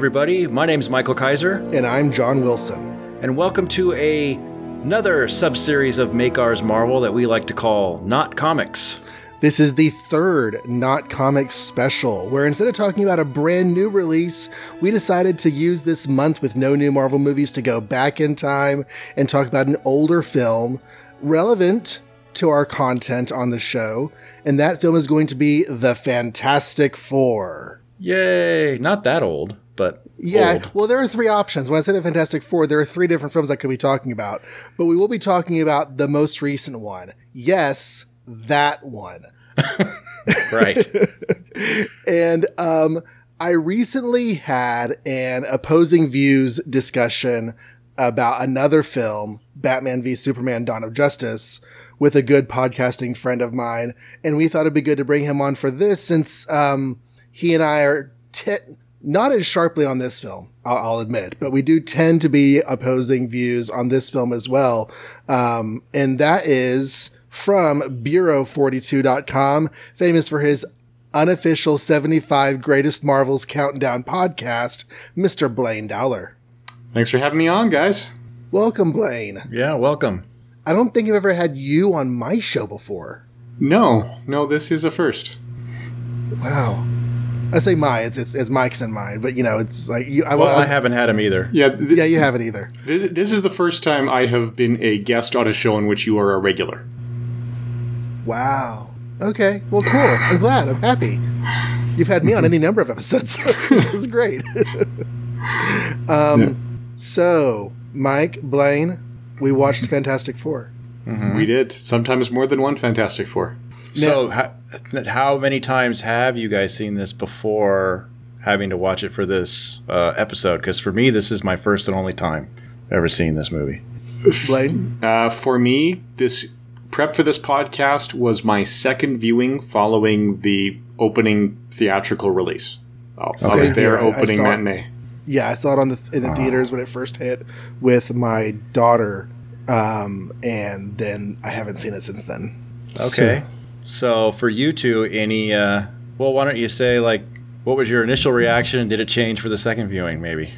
Everybody. My name is Michael Kaiser, And I'm John Wilson. and welcome to a, another subseries of Make Ours Marvel that we like to call Not Comics. This is the third Not Comics special, where instead of talking about a brand new release, we decided to use this month with no new Marvel movies to go back in time and talk about an older film relevant to our content on the show. And that film is going to be The Fantastic Four. Yay! Not that old, but Yeah, old. well, there are three options. When I say the Fantastic Four, there are three different films I could be talking about, but we will be talking about the most recent one. Yes, that one. right. And um, I recently had an opposing views discussion about another film, Batman v Superman Dawn of Justice, with a good podcasting friend of mine. And we thought it'd be good to bring him on for this since um, he and I are t- not as sharply on this film, I'll, I'll admit, but we do tend to be opposing views on this film as well. Um, and that is from Bureau42.com, famous for his unofficial 75 greatest Marvels countdown podcast, Mr. Blaine Dowler. Thanks for having me on, guys. Welcome, Blaine. Yeah, welcome. I don't think I've ever had you on my show before. No, no, this is a first. Wow. I say my, it's it's, it's Mike's and mine, but you know, it's like you. I, Well, I, I haven't had him either. Yeah, th- yeah, you haven't either. this, this is the first time I have been a guest on a show in which you are a regular. Wow. Okay. Well, cool. I'm glad. I'm happy. You've had me on any number of episodes. this is great. um, so Mike Blaine, we watched Fantastic Four. We did. Sometimes more than one Fantastic Four. So, how, how many times have you guys seen this before having to watch it for this uh, episode? Because for me, this is my first and only time ever seeing this movie. Blaine. Uh, for me, this prep for this podcast was my second viewing following the opening theatrical release. Oh, I was there here. I- I opening saw it. matinee. Yeah, I saw it on the in the theaters when it first hit with my daughter, um, and then I haven't seen it since then. Okay. So, for you two, any, uh, well, why don't you say, like, what was your initial reaction did it change for the second viewing, maybe?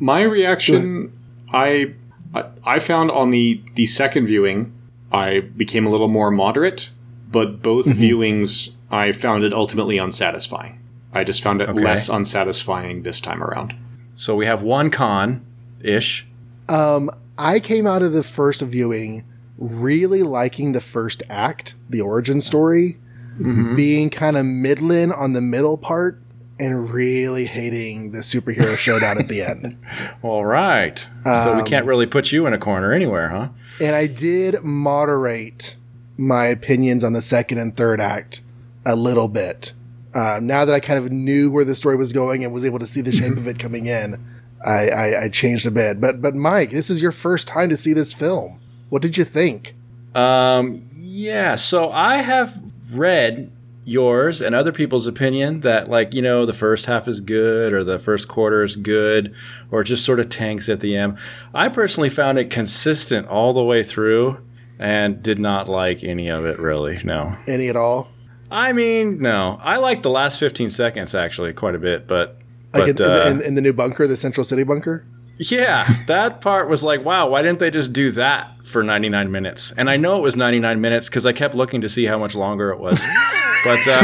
My reaction, I, I I found on the the second viewing, I became a little more moderate, but both viewings I found it ultimately unsatisfying. I just found it Okay. less unsatisfying this time around. So, we have one con ish. Um, I came out of the first viewing really liking the first act, the origin story, mm-hmm. being kind of middling on the middle part, and really hating the superhero showdown at the end. All right. so, we can't um, really put you in a corner anywhere, huh? And I did moderate my opinions on the second and third act a little bit. Uh, now that I kind of knew where the story was going and was able to see the shape of it mm-hmm. coming in, I, I, I changed a bit. But but Mike, this is your first time to see this film. What did you think? Um, yeah, so I have read yours and other people's opinion that, like, you know, the first half is good or the first quarter is good or just sort of tanks at the end. I personally found it consistent all the way through and did not like any of it really. No. Any at all? I mean, no. I liked the last 15 seconds actually quite a bit, but. Like in, uh, in, in the new bunker, the Central City bunker. Yeah, that part was like, wow, why didn't they just do that for 99 minutes? And I know it was 99 minutes because I kept looking to see how much longer it was. but uh,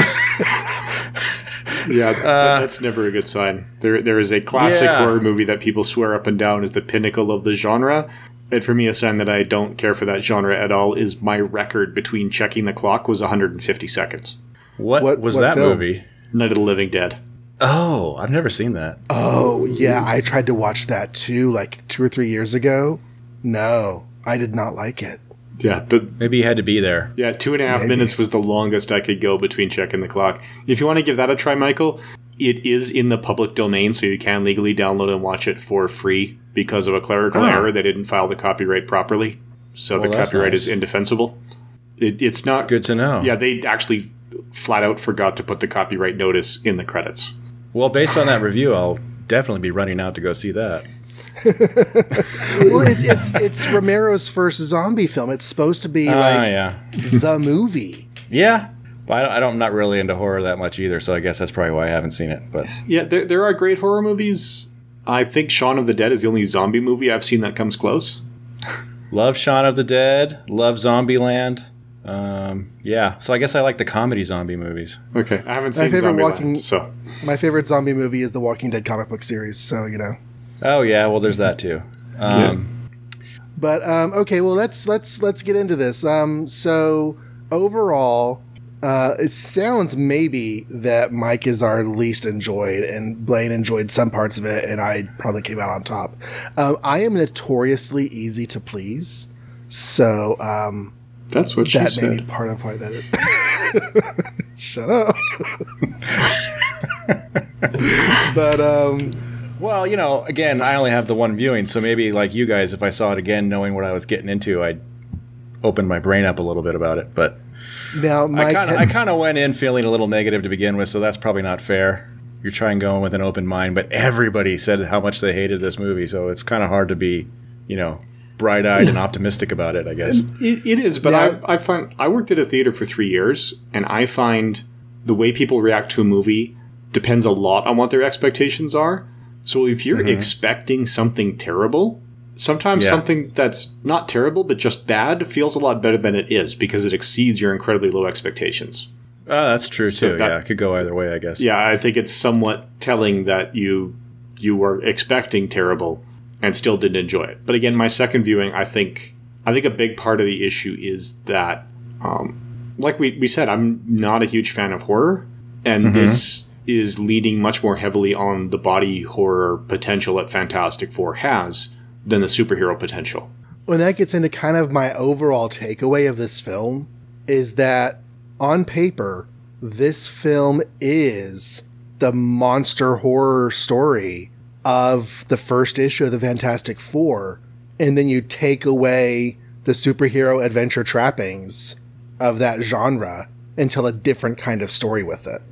Yeah, that- that's never a good sign. There, there is a classic Yeah. horror movie that people swear up and down is the pinnacle of the genre. And for me, a sign that I don't care for that genre at all is my record between checking the clock was 150 seconds. what, What- was what that film? movie? Night of the Living Dead. Oh, I've never seen that. Oh yeah, I tried to watch that too, like two or three years ago. No, I did not like it. Yeah, the, Maybe you had to be there. yeah, two and a half Maybe. minutes was the longest I could go between checking the clock. If you want to give that a try, Michael, it is in the public domain, so you can legally download and watch it for free because of a clerical Huh. error. They didn't file the copyright properly, so Well, the copyright nice. is indefensible. It, it's not Good to know. Yeah, they actually flat out forgot to put the copyright notice in the credits. Well, based on that review, I'll definitely be running out to go see that. Well, it's, it's it's Romero's first zombie film. It's supposed to be Ah, like yeah. the movie. Yeah. But I don't, I don't, I'm not really into horror that much either, so I guess that's probably why I haven't seen it. But Yeah, there, there are great horror movies. I think Shaun of the Dead is the only zombie movie I've seen that comes close. love Shaun of the Dead, love Zombieland. Um, yeah, so I guess I like the comedy zombie movies. Okay, I haven't seen my favorite Zombieland, walking- so My favorite zombie movie is the Walking Dead comic book series, so you know. Oh yeah, well there's that too. Um, But um, okay, well let's let's let's get into this. Um, so overall, uh, it sounds maybe that Mike is our least enjoyed, and Blaine enjoyed some parts of it, and I probably came out on top. Um, I am notoriously easy to please, so um, that's what she that may be said. part of why that is. Shut up. but um, Well, you know, again, I only have the one viewing, so maybe like you guys, if I saw it again, knowing what I was getting into, I'd open my brain up a little bit about it. But now Mike, I kind of, I kind of went in feeling a little negative to begin with, so that's probably not fair. You're trying going with an open mind, but everybody said how much they hated this movie, so it's kind of hard to be, you know, bright-eyed and optimistic about it. I guess. It, it is, but Yeah. I, I find I worked at a theater for three years, and I find the way people react to a movie depends a lot on what their expectations are. So if you're mm-hmm. expecting something terrible, sometimes Yeah. something that's not terrible but just bad feels a lot better than it is because it exceeds your incredibly low expectations. Oh, that's true So too. that- yeah, it could go either way, I guess. Yeah, I think it's somewhat telling that you you were expecting terrible and still didn't enjoy it. But again, my second viewing, I think I think a big part of the issue is that, um, like we, we said, I'm not a huge fan of horror, and this is leaning much more heavily on the body horror potential that Fantastic Four has than the superhero potential. when that gets into kind of my overall takeaway of this film is that on paper this film is the monster horror story of the first issue of the fantastic four and then you take away the superhero adventure trappings of that genre and tell a different kind of story with it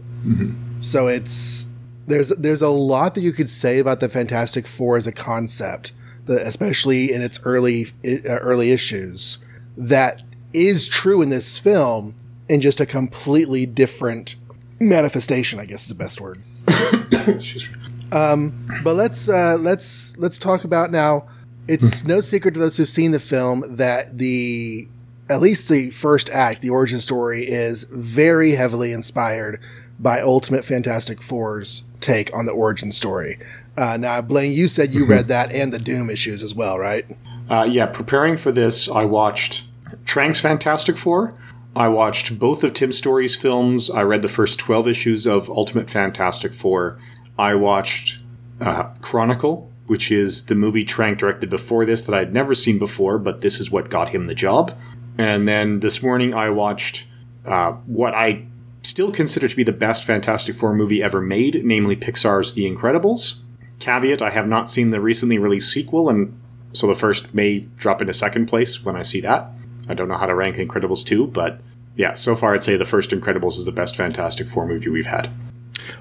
so it's there's there's a lot that you could say about the Fantastic Four as a concept, the, especially in its early uh, early issues, that is true in this film in just a completely different manifestation. I guess is the best word. Excuse me. But let's uh, let's let's talk about now. It's no secret to those who've seen the film that the at least the first act, the origin story, is very heavily inspired by Ultimate Fantastic Four's take on the origin story. Uh, now, Blaine, you said you read that and the Doom issues as well, right? Uh, yeah, preparing for this, I watched Trank's Fantastic Four. I watched both of Tim Story's films. I read the first 12 issues of Ultimate Fantastic Four. I watched uh, Chronicle, which is the movie Trank directed before this that I'd never seen before, but this is what got him the job. And then this morning I watched uh, what I still consider to be the best Fantastic Four movie ever made, namely Pixar's The Incredibles. Caveat, I have not seen the recently released sequel, and so the first may drop into second place when I see that. I don't know how to rank Incredibles 2, but yeah, so far I'd say the first Incredibles is the best Fantastic Four movie we've had.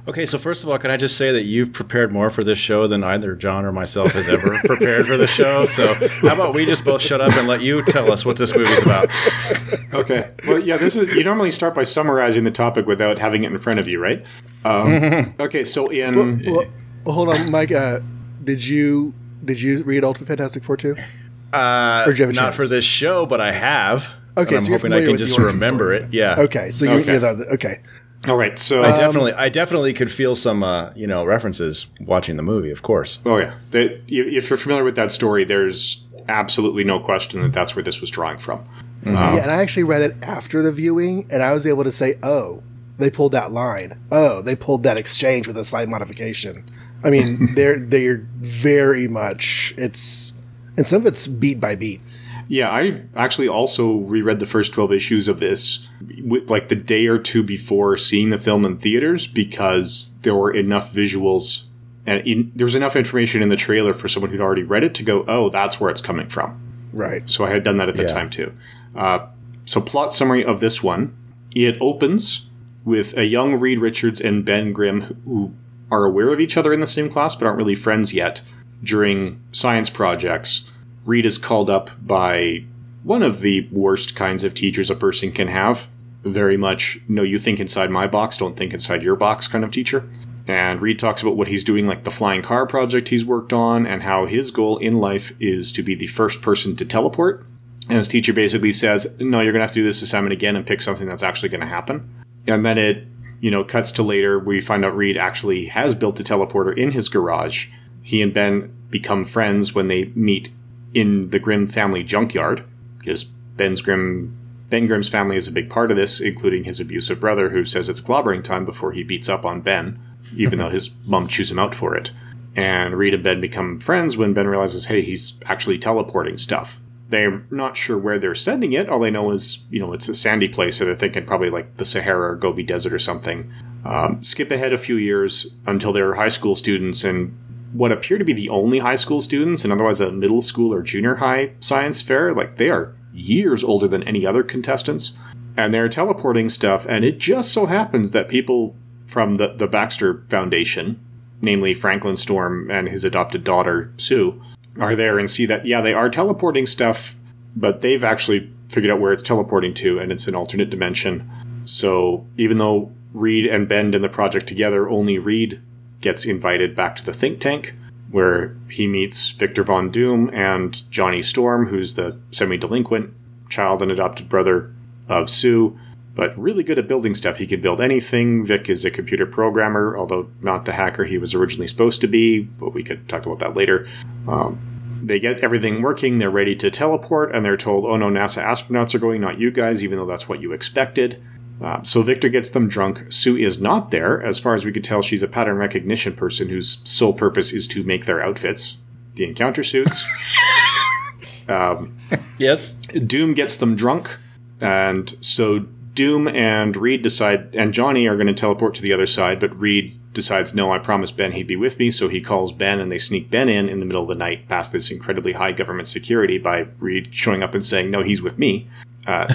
Okay, so first of all, can I just say that you've prepared more for this show than either John or myself has ever prepared for the show? So how about we just both shut up and let you tell us what this movie's about? Okay. Well, yeah, this is you normally start by summarizing the topic without having it in front of you, right? Um, okay, so in Well, well hold on, Mike. Uh, did you did you read Ultimate Fantastic Four too? Uh, Or you have a not chance? for this show, but I have. Okay, and I'm so hoping I familiar can just remember story. it. Yeah. Okay, so you, Okay. you're the okay. All right, so I um, definitely, I definitely could feel some, uh, you know, references watching the movie. Of course. oh yeah, that, if you're familiar with that story, there's absolutely no question that that's where this was drawing from. Mm-hmm. Um, yeah, and I actually read it after the viewing, and I was able to say, "Oh, they pulled that line. Oh, they pulled that exchange with a slight modification." I mean, they're they're very much it's, and some of it's beat by beat. Yeah, I actually also reread the first 12 issues of this like the day or two before seeing the film in theaters because there were enough visuals and in, there was enough information in the trailer for someone who'd already read it to go, oh, that's where it's coming from. Right. So I had done that at the Yeah. time too. Uh, so, plot summary of this one it opens with a young Reed Richards and Ben Grimm who are aware of each other in the same class but aren't really friends yet during science projects. Reed is called up by one of the worst kinds of teachers a person can have. very much no, you think inside my box, don't think inside your box kind of teacher. And Reed talks about what he's doing, like the flying car project he's worked on, and how his goal in life is to be the first person to teleport. And his teacher basically says, No, you're going to have to do this assignment again and pick something that's actually going to happen. And then it, you know, cuts to later. We find out Reed actually has built a teleporter in his garage. He and Ben become friends when they meet in the Grimm family junkyard, because Ben's Grimm Ben Grimm's family is a big part of this, including his abusive brother, who says it's clobbering time before he beats up on Ben, even though his mom chews him out for it. And Reed and Ben become friends when Ben realizes, hey, he's actually teleporting stuff. They're not sure where they're sending it. All they know is, you know, it's a sandy place, so they're thinking probably like the Sahara or Gobi Desert or something. Um, skip ahead a few years until they're high school students, and what appear to be the only high school students, and otherwise a middle school or junior high science fair, like they are years older than any other contestants. And they're teleporting stuff, and it just so happens that people from the, the Baxter Foundation, namely Franklin Storm and his adopted daughter, Sue, are there and see that, yeah, they are teleporting stuff, but they've actually figured out where it's teleporting to, and it's an alternate dimension. So even though Reed and Bend in the project together, only Reed gets invited back to the think tank, where he meets Victor Von Doom and Johnny Storm, who's the semi delinquent child and adopted brother of Sue, but really good at building stuff. He could build anything. Vic is a computer programmer, although not the hacker he was originally supposed to be, but we could talk about that later. Um, they get everything working, they're ready to teleport, and they're told, oh no, NASA astronauts are going, not you guys, even though that's what you expected. Uh, so Victor gets them drunk. Sue is not there. As far as we could tell, she's a pattern recognition person whose sole purpose is to make their outfits, the encounter suits. um, yes. Doom gets them drunk, and so Doom and Reed decide, and Johnny are going to teleport to the other side, but Reed decides, no, I promised Ben he'd be with me, so he calls Ben, and they sneak Ben in in the middle of the night past this incredibly high government security by Reed showing up and saying, no, he's with me. Uh,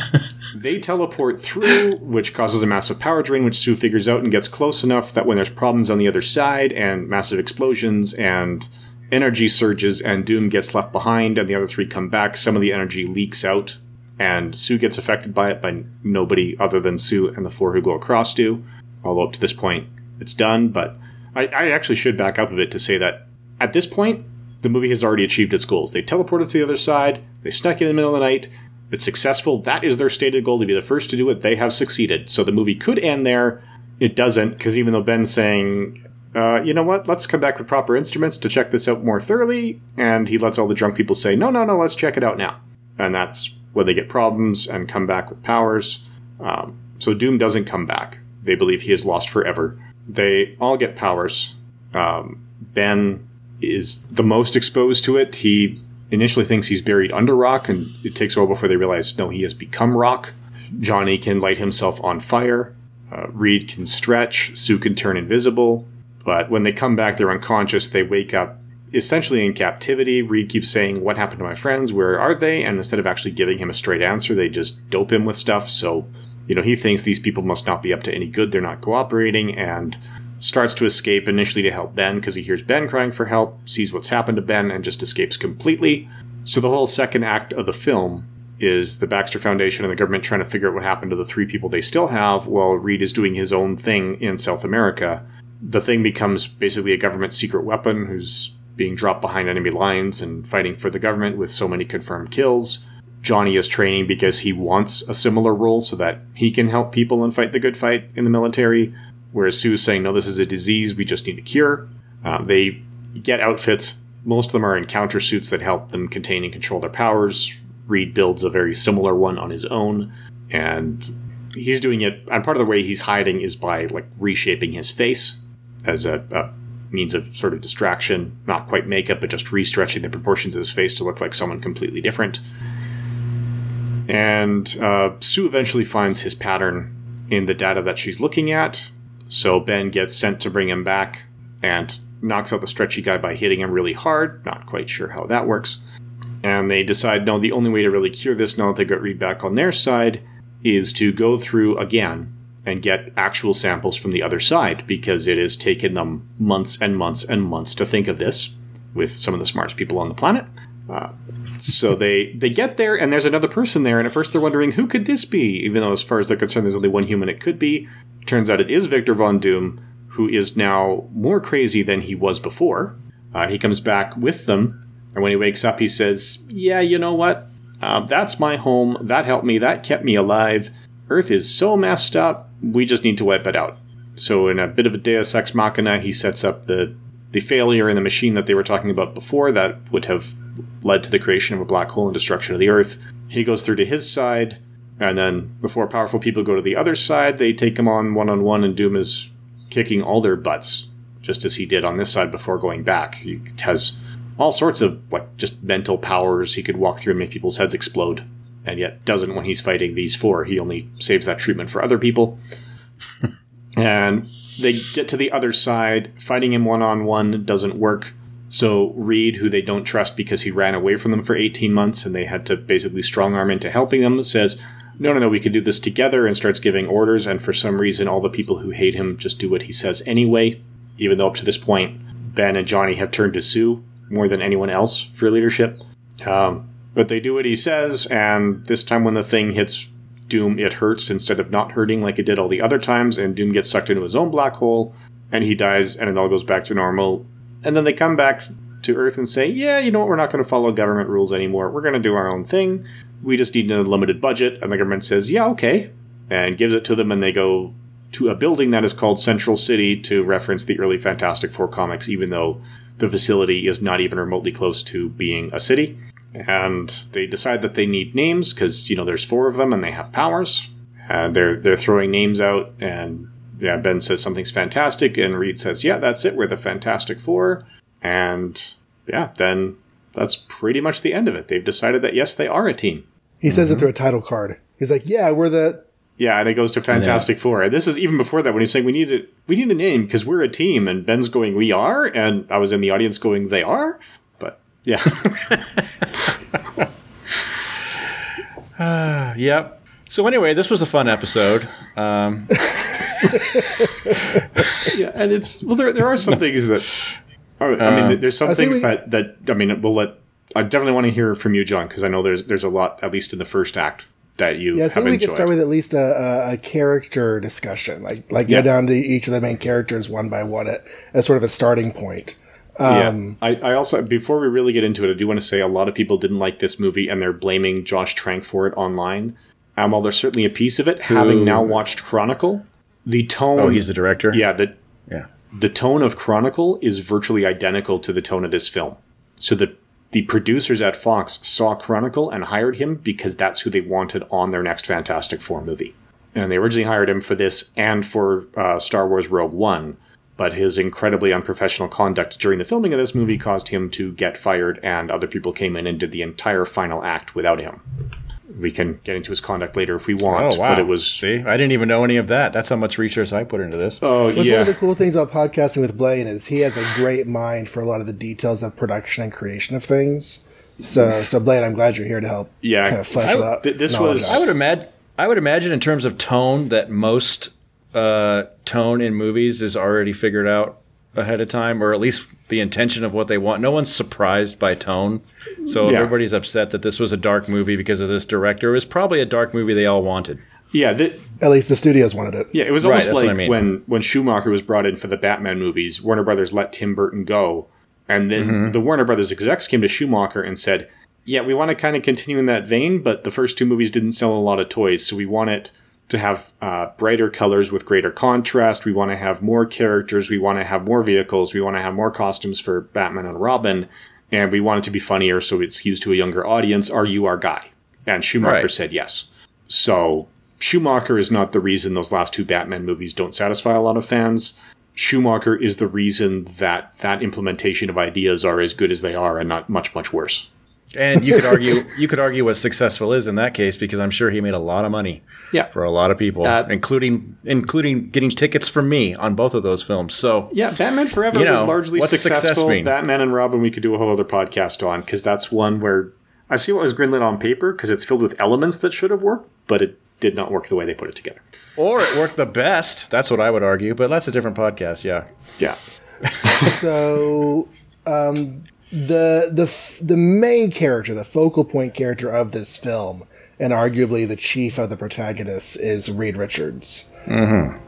they teleport through, which causes a massive power drain, which Sue figures out and gets close enough that when there's problems on the other side and massive explosions and energy surges and Doom gets left behind and the other three come back, some of the energy leaks out and Sue gets affected by it, but nobody other than Sue and the four who go across do. Although up to this point, it's done. But I, I actually should back up a bit to say that at this point, the movie has already achieved its goals. They teleported to the other side, they snuck in the middle of the night, it's successful. That is their stated goal to be the first to do it. They have succeeded. So the movie could end there. It doesn't, because even though Ben's saying, uh, you know what, let's come back with proper instruments to check this out more thoroughly, and he lets all the drunk people say, no, no, no, let's check it out now. And that's when they get problems and come back with powers. Um, so Doom doesn't come back. They believe he is lost forever. They all get powers. Um, ben is the most exposed to it. He initially thinks he's buried under rock, and it takes a while before they realize no, he has become rock. Johnny can light himself on fire. Uh, Reed can stretch. Sue can turn invisible. But when they come back, they're unconscious. They wake up essentially in captivity. Reed keeps saying, What happened to my friends? Where are they? And instead of actually giving him a straight answer, they just dope him with stuff. So, you know, he thinks these people must not be up to any good. They're not cooperating. And starts to escape initially to help Ben because he hears Ben crying for help, sees what's happened to Ben, and just escapes completely. So the whole second act of the film is the Baxter Foundation and the government trying to figure out what happened to the three people they still have while Reed is doing his own thing in South America. The thing becomes basically a government secret weapon who's being dropped behind enemy lines and fighting for the government with so many confirmed kills. Johnny is training because he wants a similar role so that he can help people and fight the good fight in the military. Whereas Sue's saying, no, this is a disease we just need a cure. Um, they get outfits. Most of them are encounter suits that help them contain and control their powers. Reed builds a very similar one on his own. And he's doing it, and part of the way he's hiding is by like reshaping his face as a, a means of sort of distraction. Not quite makeup, but just restretching the proportions of his face to look like someone completely different. And uh, Sue eventually finds his pattern in the data that she's looking at, so Ben gets sent to bring him back and knocks out the stretchy guy by hitting him really hard. Not quite sure how that works. And they decide no, the only way to really cure this now that they got Reed back on their side is to go through again and get actual samples from the other side because it has taken them months and months and months to think of this with some of the smartest people on the planet. Uh, so they they get there and there's another person there and at first they're wondering who could this be? Even though as far as they're concerned there's only one human it could be. Turns out it is victor von doom who is now more crazy than he was before. Uh, he comes back with them and when he wakes up he says yeah you know what? Uh, that's my home. That helped me. That kept me alive. Earth is so messed up. We just need to wipe it out. So in a bit of a deus ex machina he sets up the the failure in the machine that they were talking about before that would have led to the creation of a black hole and destruction of the Earth. He goes through to his side, and then before powerful people go to the other side, they take him on one on one, and Doom is kicking all their butts, just as he did on this side before going back. He has all sorts of like just mental powers. He could walk through and make people's heads explode, and yet doesn't when he's fighting these four. He only saves that treatment for other people. and they get to the other side. Fighting him one on one doesn't work. So Reed, who they don't trust because he ran away from them for 18 months and they had to basically strong arm into helping them, says, No, no, no, we can do this together and starts giving orders. And for some reason, all the people who hate him just do what he says anyway, even though up to this point, Ben and Johnny have turned to Sue more than anyone else for leadership. Um, but they do what he says, and this time when the thing hits Doom, it hurts instead of not hurting like it did all the other times, and Doom gets sucked into his own black hole, and he dies, and it all goes back to normal. And then they come back to Earth and say, Yeah, you know what, we're not going to follow government rules anymore. We're going to do our own thing. We just need a limited budget. And the government says, Yeah, okay. And gives it to them, and they go to a building that is called Central City to reference the early Fantastic Four comics, even though the facility is not even remotely close to being a city and they decide that they need names because you know there's four of them and they have powers. And they're they're throwing names out, and yeah, Ben says something's fantastic, and Reed says, "Yeah, that's it. We're the Fantastic Four. And yeah, then that's pretty much the end of it. They've decided that yes, they are a team. He says it mm-hmm. through a title card. He's like, "Yeah, we're the Yeah, and it goes to Fantastic Four. And this is even before that when he's saying we need a we need a name because we're a team, and Ben's going, "We are," and I was in the audience going, "They are," but yeah. Uh, yep. So anyway, this was a fun episode. Um, yeah, and it's well, there there are some things that. are- I mean, there's some I things we- that that I mean, we'll let. I definitely want to hear from you, John, because I know there's there's a lot, at least in the first act, that you Yeah, I have think we enjoyed. could start with at least a, a, a character discussion, like like Yeah. go down to each of the main characters one by one at, as sort of a starting point. Um, yeah, I, I also before we really get into it, I do want to say a lot of people didn't like this movie, and they're blaming Josh Trank for it online. And while there's certainly a piece of it, having now watched Chronicle, the tone. oh, he's the director. yeah, the Yeah. the tone of Chronicle is virtually identical to the tone of this film. So the the producers at Fox saw Chronicle and hired him because that's who they wanted on their next Fantastic Four movie. And they originally hired him for this and for uh, Star Wars Rogue One, but his incredibly unprofessional conduct during the filming of this movie caused him to get fired, and other people came in and did the entire final act without him. We can get into his conduct later if we want, Oh wow. but it was see, I didn't even know any of that. That's how much research I put into this. oh What's one of the cool things about podcasting with Blaine is he has a great mind for a lot of the details of production and creation of things. So, so Blaine, I'm glad you're here to help. Yeah. kind of flesh I- it out. th- this was- out. I would imagine. I would imagine in terms of tone that most uh, tone in movies is already figured out ahead of time, or at least the intention of what they want. No one's surprised by tone, so Yeah. everybody's upset that this was a dark movie because of this director. It was probably a dark movie they all wanted. yeah. The, At least the studios wanted it. Yeah, it was Right, almost that's what like I mean. when when Schumacher was brought in for the Batman movies, Warner Brothers let Tim Burton go, and then Mm-hmm. the Warner Brothers execs came to Schumacher and said, "Yeah, we want to kind of continue in that vein, but the first two movies didn't sell a lot of toys, so we want it to have uh, brighter colors with greater contrast. We want to have more characters. We want to have more vehicles. We want to have more costumes for Batman and Robin." And we want it to be funnier, so it skews to a younger audience. Are you our guy? And Schumacher Right. said yes. So Schumacher is not the reason those last two Batman movies don't satisfy a lot of fans. Schumacher is the reason that that implementation of ideas are as good as they are and not much much worse. And you could argue you could argue what successful is in that case because I'm sure he made a lot of money Yeah. for a lot of people, Uh, including including getting tickets from me on both of those films. So Yeah, Batman Forever You know, was largely what's success successful. mean? Batman and Robin we could do a whole other podcast on because that's one where I see what was greenlit on paper because it's filled with elements that should have worked, but it did not work the way they put it together. or it worked the best. That's what I would argue, but that's a different podcast. Yeah. Yeah. so um, the the the main character, the focal point character of this film, and arguably the chief of the protagonists is Reed Richards.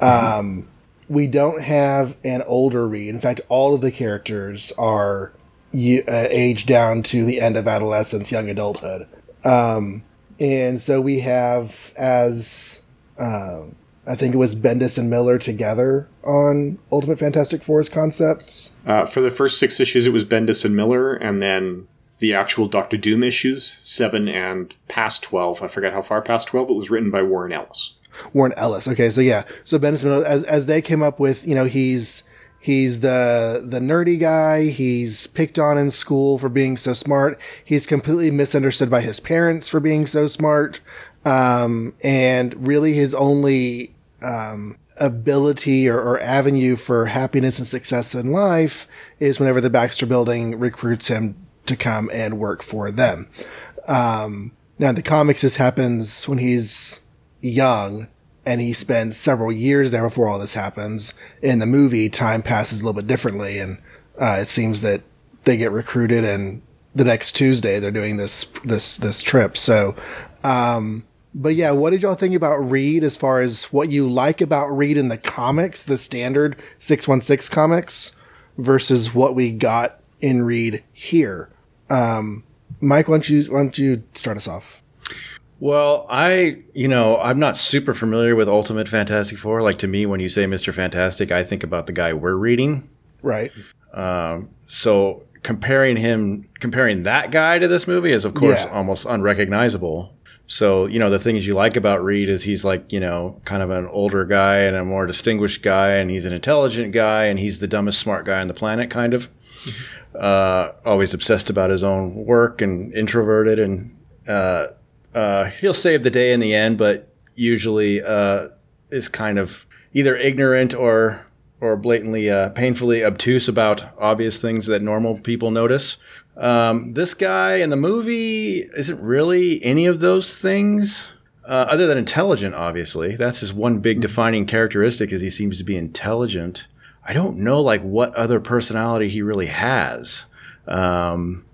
Um, we don't have an older Reed. In fact, all of the characters are uh, aged down to the end of adolescence, young adulthood. Um, and so we have as um, I think it was Bendis and Millar together on Ultimate Fantastic Four's concepts. Uh, for the first six issues, it was Bendis and Millar, and then the actual Doctor Doom issues, seven and past twelve. I forget how far past twelve. It was written by Warren Ellis. Warren Ellis. Okay, so yeah, so Bendis and Millar, as as they came up with, you know, he's he's the the nerdy guy. He's picked on in school for being so smart. He's completely misunderstood by his parents for being so smart. Um, and really, his only um, ability or, or avenue for happiness and success in life is whenever the Baxter Building recruits him to come and work for them. Um, now, in the comics, this happens when he's young and he spends several years there before all this happens. In the movie, time passes a little bit differently, and uh, it seems that they get recruited, and the next Tuesday they're doing this this this trip. So, um, but yeah, what did y'all think about Reed as far as what you like about Reed in the comics, the standard six one six comics, versus what we got in Reed here? Um, Mike, why don't you why don't you start us off? Well, I, you know, I'm not super familiar with Ultimate Fantastic Four. Like to me, when you say Mr. Fantastic, I think about the guy we're reading. Right. Um, so comparing him, comparing that guy to this movie is, of course, Yeah. almost unrecognizable. So, you know, the things you like about Reed is he's like, you know, kind of an older guy and a more distinguished guy, and he's an intelligent guy, and he's the dumbest smart guy on the planet, kind of. Uh, always obsessed about his own work and introverted, and uh, uh, he'll save the day in the end, but usually uh, is kind of either ignorant or or blatantly uh, painfully obtuse about obvious things that normal people notice. Um, this guy in the movie isn't really any of those things. Uh, other than intelligent, obviously, that's his one big defining characteristic. Is he seems to be intelligent. I don't know, like what other personality he really has. Um,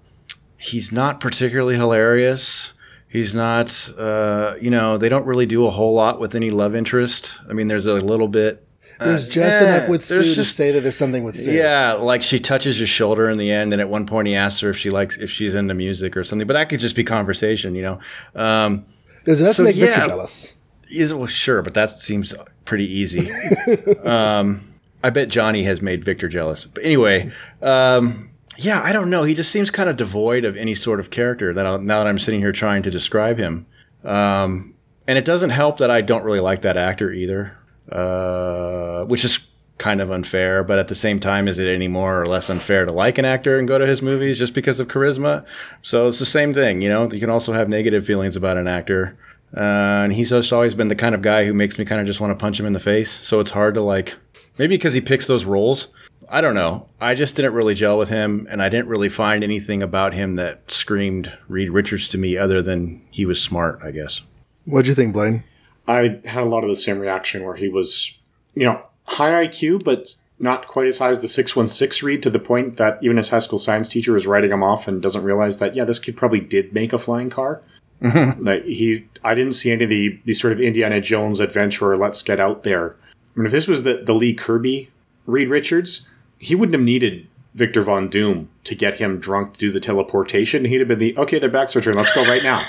he's not particularly hilarious. He's not, uh, you know, they don't really do a whole lot with any love interest. I mean, there's a little bit. There's just eh, enough with Sue there's to just- say that there's something with Sue. Yeah, like she touches his shoulder in the end, and at one point he asks her if she likes if she's into music or something. But that could just be conversation, you know. Um, There's enough So, to make yeah. Victor jealous. is well, sure, but that seems pretty easy. um, I bet Johnny has made Victor jealous. But anyway, um, yeah, I don't know. He just seems kind of devoid of any sort of character. That I'll, now that I'm sitting here trying to describe him, um, and it doesn't help that I don't really like that actor either, uh, which is kind of unfair. But at the same time, is it any more or less unfair to like an actor and go to his movies just because of charisma? So it's the same thing, you know. You can also have negative feelings about an actor. Uh, and he's just always been the kind of guy who makes me kind of just want to punch him in the face. So it's hard to like, maybe because he picks those roles. I don't know. I just didn't really gel with him, and I didn't really find anything about him that screamed Reed Richards to me other than he was smart, I guess. What'd you think, Blaine? I had a lot of the same reaction where he was, you know, high IQ, but not quite as high as the 616 Reed to the point that even his high school science teacher is writing him off and doesn't realize that, yeah, this kid probably did make a flying car. Mm-hmm. like he, I didn't see any of the, the sort of Indiana Jones adventurer, let's get out there. I mean, if this was the, the Lee Kirby Reed Richards, he wouldn't have needed Victor Von Doom to get him drunk to do the teleportation. He'd have been the, okay, their backs are turned, let's go right now.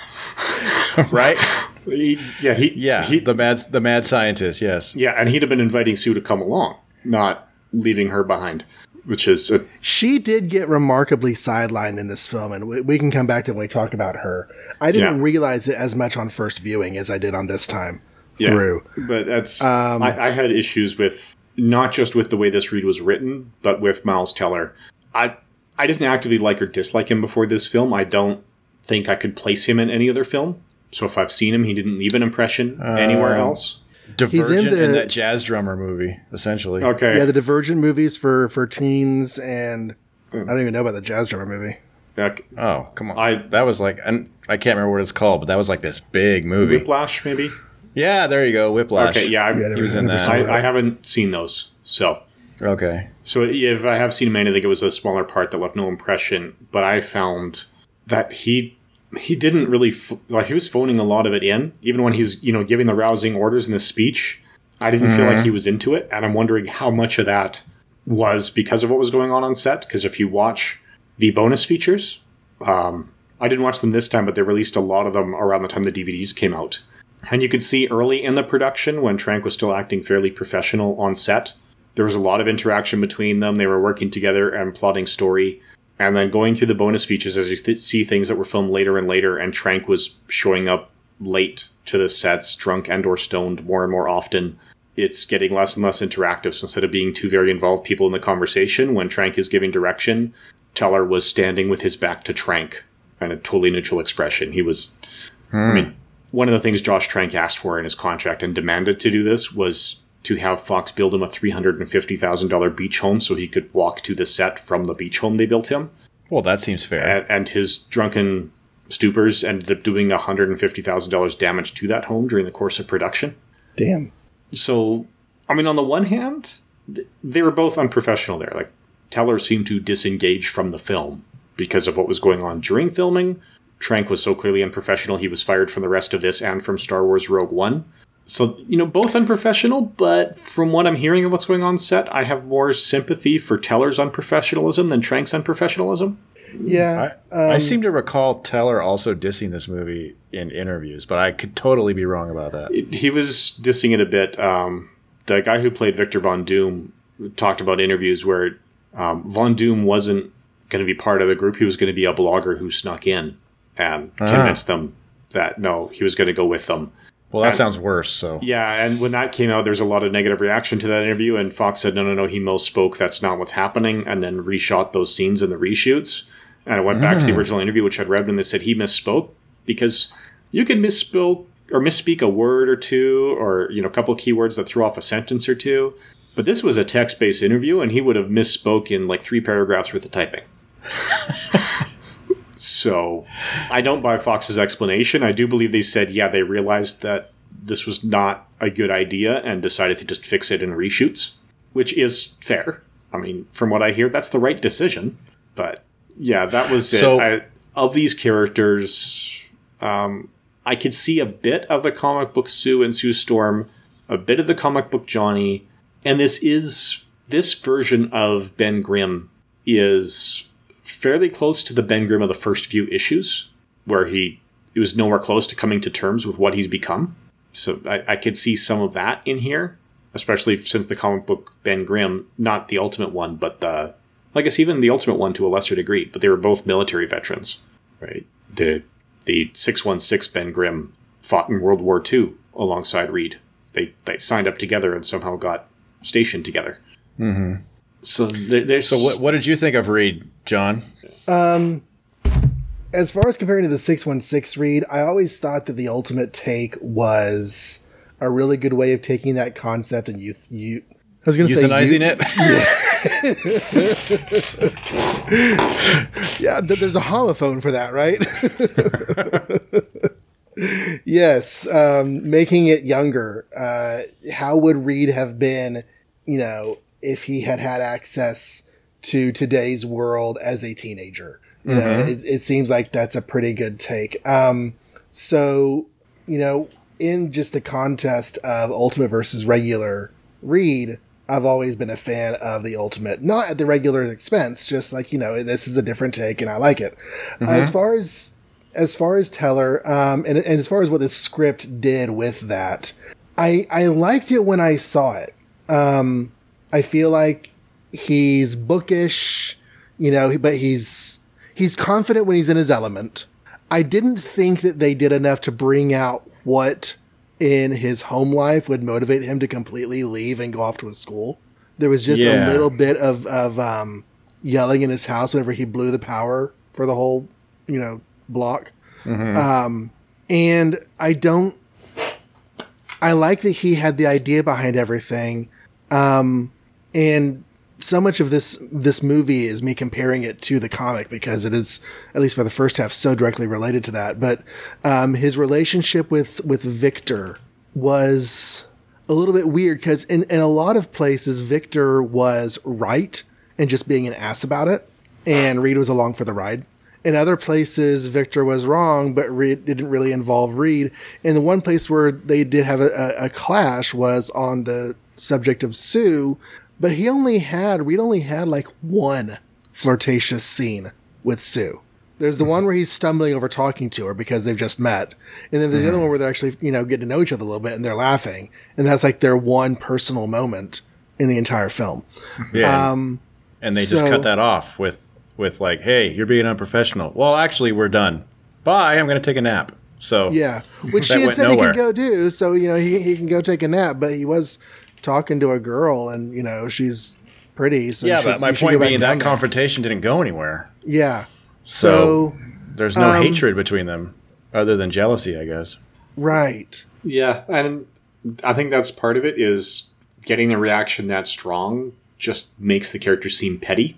right? He- yeah, he, Yeah, he, the mad the mad scientist. Yes. yeah, and he'd have been inviting Sue to come along, not leaving her behind, which is a, She did get remarkably sidelined in this film, and we, we can come back to when we talk about her. I didn't Yeah. realize it as much on first viewing as I did on this time yeah. through. But that's um, I, I had issues with not just with the way this Reed was written, but with Miles Teller. I I didn't actively like or dislike him before this film. I don't think I could place him in any other film. So if I've seen him, he didn't leave an impression anywhere um, else. Divergent in, the- that jazz drummer movie, essentially. Okay, Yeah, the Divergent movies for for teens, and I don't even know about the Jazz Drummer movie. Like, Oh, come on. I- that was like, and I can't remember what it's called, but that was like this big movie. Whiplash, maybe. Yeah, there you go, Whiplash. Okay, yeah, I, Yeah, he was in that. I, that. I haven't seen those, so Okay. So if I have seen him, I think it was a smaller part that left no impression. But I found that he he didn't really f- like he was phoning a lot of it in, even when he's you know giving the rousing orders in the speech. I didn't feel like he was into it, and I'm wondering how much of that was because of what was going on on set. Because if you watch the bonus features, um, I didn't watch them this time, but they released a lot of them around the time the DVDs came out. And you could see early in the production when Trank was still acting fairly professional on set. There was a lot of interaction between them. They were working together and plotting story. And then going through the bonus features as you th- see things that were filmed later and later, and Trank was showing up late to the sets, drunk and or stoned more and more often. It's getting less and less interactive. So instead of being two very involved people in the conversation, when Trank is giving direction, Teller was standing with his back to Trank and a totally neutral expression. He was, I hmm. mean, one of the things Josh Trank asked for in his contract and demanded to do this was to have Fox build him a $350,000 beach home so he could walk to the set from the beach home they built him. Well, that seems fair. And, and his drunken stupors ended up doing $150,000 damage to that home during the course of production. Damn. So, I mean, on the one hand, they were both unprofessional there. Like, Teller seemed to disengage from the film because of what was going on during filming. Trank was so clearly unprofessional, he was fired from the rest of this and from Star Wars Rogue One. So, you know, both unprofessional, but from what I'm hearing of what's going on set, I have more sympathy for Teller's unprofessionalism than Trank's unprofessionalism. Yeah. I, I seem to recall Teller also dissing this movie in interviews, but I could totally be wrong about that. He was dissing it a bit. Um, the guy who played Victor Von Doom talked about interviews where um, Von Doom wasn't going to be part of the group. He was going to be a blogger who snuck in and convinced them that no, he was going to go with them. Well, that sounds worse. So Yeah, and when that came out, there's a lot of negative reaction to that interview, and Fox said, no, no, no, he misspoke. That's not what's happening, and then reshot those scenes in the reshoots. And it went back to the hmm. original interview, which I'd read, and they said he misspoke because you can misspoke or misspeak a word or two, or you know, a couple of keywords that threw off a sentence or two. But this was a text-based interview, and he would have misspoken like three paragraphs worth of typing. So I don't buy Fox's explanation. I do believe they said, yeah, they realized that this was not a good idea and decided to just fix it in reshoots, which is fair. I mean, from what I hear, that's the right decision. But yeah, that was So- it. I, of these characters, um, I could see a bit of the comic book Sue and Sue Storm, a bit of the comic book Johnny, and this is this version of Ben Grimm is fairly close to the Ben Grimm of the first few issues, where he, he was nowhere close to coming to terms with what he's become. So I, I could see some of that in here, especially since the comic book Ben Grimm, not the Ultimate one, but the, I guess even the Ultimate one to a lesser degree, but they were both military veterans, right? The the six one six Ben Grimm fought in World War II alongside Reed. They they signed up together and somehow got stationed together. Mm-hmm. So there, there's So what, what did you think of Reed, John? Um, As far as comparing to the 616 Reed, I always thought that the ultimate take was a really good way of taking that concept and youth. You, I was going to say Euthanizing it? Yeah, th- there's a homophone for that, right? yes, um, making it younger. Uh, how would Reed have been, you know, if he had had access to today's world as a teenager? You know, it, it seems like that's a pretty good take. Um, so, you know, in just the contest of Ultimate versus regular Reed, I've always been a fan of the Ultimate, not at the regular expense, just like, you know, this is a different take and I like it. As far as as far as Teller, um, and, and as far as what the script did with that, I I liked it when I saw it. Um, I feel like he's bookish, you know, but he's he's confident when he's in his element. I didn't think that they did enough to bring out what in his home life would motivate him to completely leave and go off to a school. There was just Yeah. a little bit of of um, yelling in his house whenever he blew the power for the whole, you know, block. Um, and I don't. I like that he had the idea behind everything, um, and so much of this this movie is me comparing it to the comic because it is at least for the first half so directly related to that. But um, his relationship with with Victor was a little bit weird because in, in a lot of places, Victor was right and just being an ass about it, and Reed was along for the ride. In other places, Victor was wrong, but Reed didn't really involve Reed. And the one place where they did have a, a, a clash was on the subject of Sue, but he only had we'd only had like one flirtatious scene with Sue. There's the one where he's stumbling over talking to her because they've just met. And then there's the other one where they're actually, you know, getting to know each other a little bit and they're laughing. And that's like their one personal moment in the entire film. Yeah. Um, and they just cut that off with with like, "Hey, you're being unprofessional." Well, actually, we're done. Bye. I'm going to take a nap. So yeah. Which she had said he nowhere. could go do. So, you know, he, he can go take a nap, but he was talking to a girl and, you know, she's pretty. So yeah, you should- but my point go being down that there. confrontation didn't go anywhere. Yeah. So, So, there's no um, hatred between them other than jealousy, I guess. right. Yeah, and I think that's part of it is getting the reaction that strong just makes the character seem petty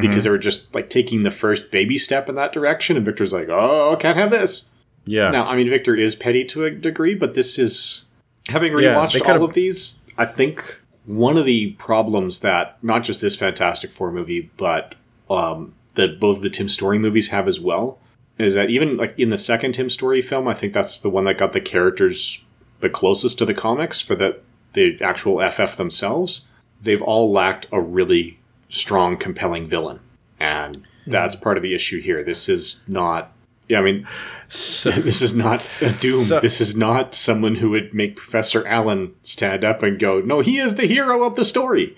because they were just like taking the first baby step in that direction, and Victor's like, "Oh, can't have this." Yeah. Now, I mean, Victor is petty to a degree, but this is having rewatched they all of these. I think one of the problems that not just this Fantastic Four movie, but um, that both the Tim Story movies have as well, is that even like in the second Tim Story film, I think that's the one that got the characters the closest to the comics for the the actual FF themselves. They've all lacked a really strong, compelling villain, and that's part of the issue here. This is not. Yeah, I mean, So, this is not a Doom. So- this is not someone who would make Professor Allen stand up and go, "No, he is the hero of the story."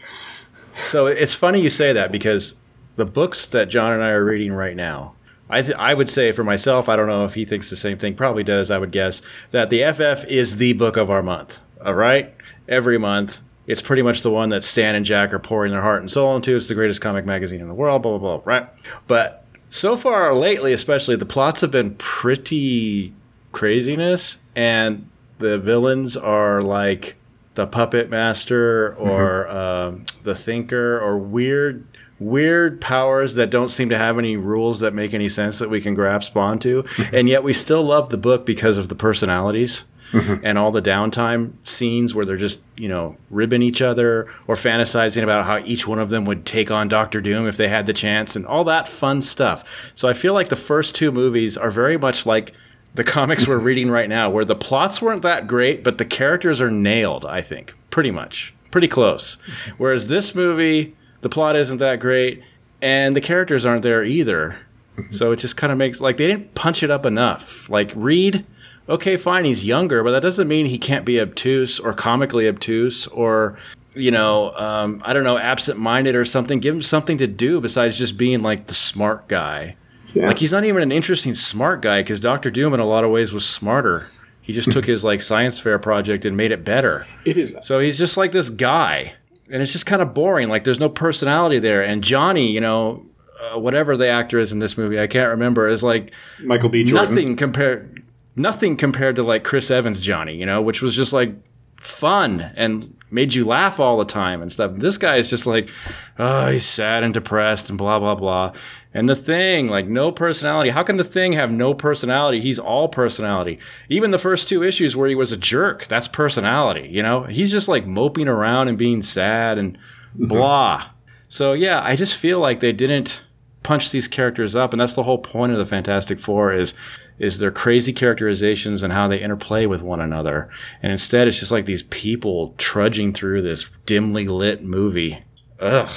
so it's funny you say that because the books that John and I are reading right now, I, th- I would say for myself, I don't know if he thinks the same thing, probably does, I would guess, that the FF is the book of our month. All right? Every month. It's pretty much the one that Stan and Jack are pouring their heart and soul into. It's the greatest comic magazine in the world, blah, blah, blah, right? But so far, lately, especially, the plots have been pretty craziness, and the villains are like the puppet master or um, the thinker or weird weird powers that don't seem to have any rules that make any sense that we can grasp onto. And yet we still love the book because of the personalities Mm-hmm. and all the downtime scenes where they're just you know ribbing each other or fantasizing about how each one of them would take on Doctor Doom if they had the chance and all that fun stuff so I feel like the first two movies are very much like the comics we're reading right now, where the plots weren't that great, but the characters are nailed, I think, pretty much, pretty close. Whereas this movie, the plot isn't that great, and the characters aren't there either. Mm-hmm. So it just kind of makes like they didn't punch it up enough. Like Reed, okay, fine, he's younger, but that doesn't mean he can't be obtuse or comically obtuse or you know, um, I don't know, absent-minded or something. Give him something to do besides just being like the smart guy. Yeah. Like he's not even an interesting smart guy because Doctor Doom in a lot of ways was smarter. He just took his like science fair project and made it better. It is. So he's just like this guy, and it's just kind of boring. Like there's no personality there. And Johnny, you know, uh, whatever the actor is in this movie, I can't remember, is like Michael B. Jordan. nothing compared, nothing compared to like Chris Evans Johnny, you know, which was just like fun and made you laugh all the time and stuff. This guy is just like, oh, he's sad and depressed and blah blah blah. And the thing, like, no personality. How can the thing have no personality? He's all personality. Even the first two issues where he was a jerk, that's personality. You know, he's just like moping around and being sad and mm-hmm. blah. So yeah, I just feel like they didn't punch these characters up, and that's the whole point of the Fantastic Four is is their crazy characterizations and how they interplay with one another. And instead, it's just like these people trudging through this dimly lit movie. Ugh.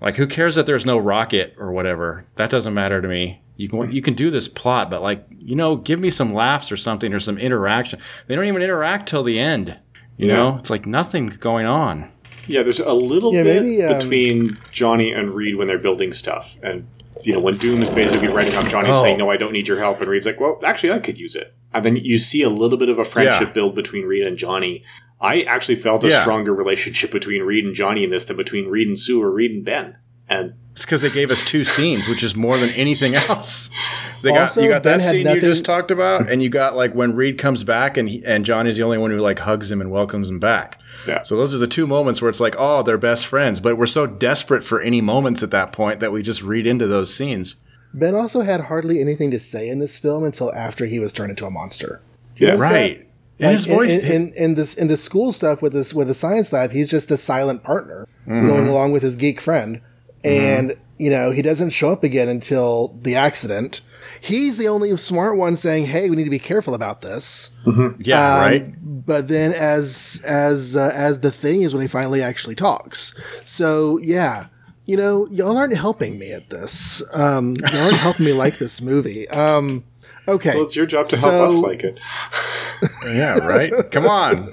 Like, who cares that there's no rocket or whatever? That doesn't matter to me. You can you can do this plot, but like, you know, give me some laughs or something or some interaction. They don't even interact till the end. You Yeah. know, it's like nothing going on. Yeah, there's a little Yeah, bit maybe, um, between Johnny and Reed when they're building stuff, and you know when Doom is basically writing up Johnny Oh. saying, "No, I don't need your help," and Reed's like, "Well, actually, I could use it." And then you see a little bit of a friendship Yeah. build between Reed and Johnny. I actually felt a Yeah. stronger relationship between Reed and Johnny in this than between Reed and Sue or Reed and Ben. And It's because they gave us two scenes, which is more than anything else. They got Also, you got Ben that had scene you just talked about, and you got like when Reed comes back, and he, and Johnny's the only one who like hugs him and welcomes him back. Yeah. So those are the two moments where it's like, oh, they're best friends, but we're so desperate for any moments at that point that we just read into those scenes. Ben also had hardly anything to say in this film until after he was turned into a monster. yeah, Right. And his voice. in, in, in this in the school stuff with this with the science lab, he's just a silent partner mm-hmm. going along with his geek friend, and you know he doesn't show up again until the accident. He's the only smart one saying, "Hey, we need to be careful about this." yeah, Um, right. But then, as as uh, as the thing is when he finally actually talks. So yeah, you know, y'all aren't helping me at this. Um, y'all aren't helping me like this movie. Um, okay, Well, it's your job to help us like it. Yeah, right. Come on.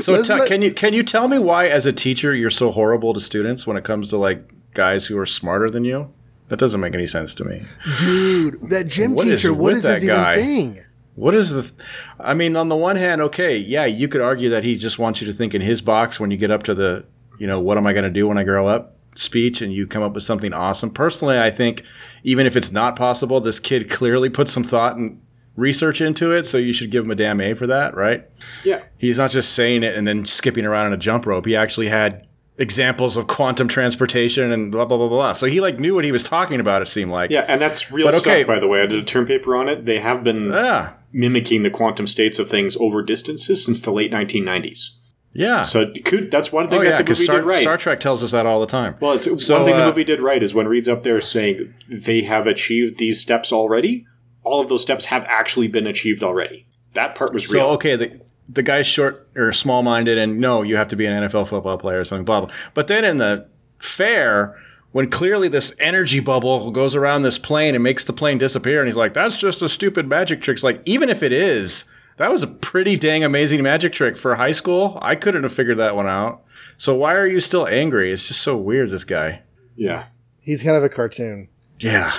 So Let's let- can you can you tell me why, as a teacher, you're so horrible to students when it comes to like guys who are smarter than you? That doesn't make any sense to me. dude, that gym What is teacher. what with is that his guy? even thing? What is the? Th- I mean, on the one hand, okay, yeah, you could argue that he just wants you to think in his box when you get up to the, you know, what am I going to do when I grow up speech, and you come up with something awesome. Personally, I think even if it's not possible, this kid clearly put some thought and research into it, so you should give him a damn A for that, right? Yeah. He's not just saying it and then skipping around on a jump rope. He actually had examples of quantum transportation and blah blah blah blah. So he like knew what he was talking about. It seemed like. Yeah, and that's real But okay. stuff, by the way. I did a term paper on it. They have been Yeah. mimicking the quantum states of things over distances since the late 1990s. Yeah. So could, that's one thing oh yeah, the movie Star, did right. Star Trek tells us that all the time. well, it's So, one thing uh, the movie did right is when Reed's up there saying they have achieved these steps already. All of those steps have actually been achieved already. That part was real. So okay, the the guy's short or small minded, and no, you have to be an NFL football player or something. Blah blah. But then in the fair, when clearly this energy bubble goes around this plane and makes the plane disappear, and he's like, "That's just a stupid magic trick." It's like even if it is, that was a pretty dang amazing magic trick for high school. I couldn't have figured that one out. So why are you still angry? It's just so weird. This guy. Yeah. He's kind of a cartoon. Yeah.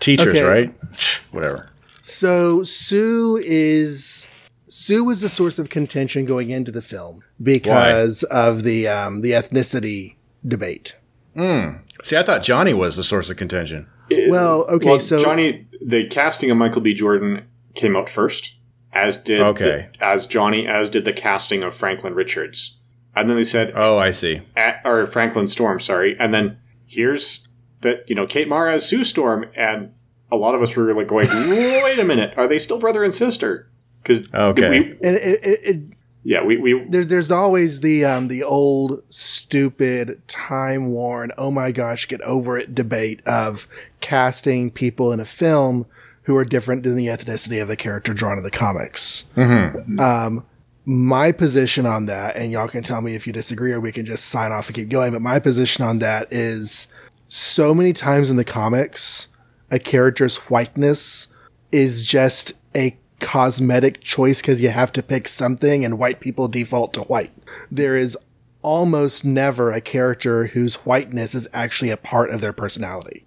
Teachers, Okay. right? Whatever. So Sue is Sue was the source of contention going into the film because of the um, the ethnicity debate. See, I thought Johnny was the source of contention. Well, okay, Well, so Johnny, the casting of Michael B. Jordan came out first, as did Okay. the- as Johnny, as did the casting of Franklin Richards, and then they said, Oh, I see. at, or Franklin Storm, sorry, and then here's that you know Kate Mara as Sue Storm, and a lot of us were like going, wait a minute, are they still brother and sister? Because Okay. we, and it, it, it, yeah, we we there, there's always the um, the old stupid time worn oh my gosh get over it debate of casting people in a film who are different than the ethnicity of the character drawn in the comics. Um, my position on that, and y'all can tell me if you disagree or we can just sign off and keep going. But my position on that is so many times in the comics, a character's whiteness is just a cosmetic choice because you have to pick something and white people default to white. There is almost never a character whose whiteness is actually a part of their personality.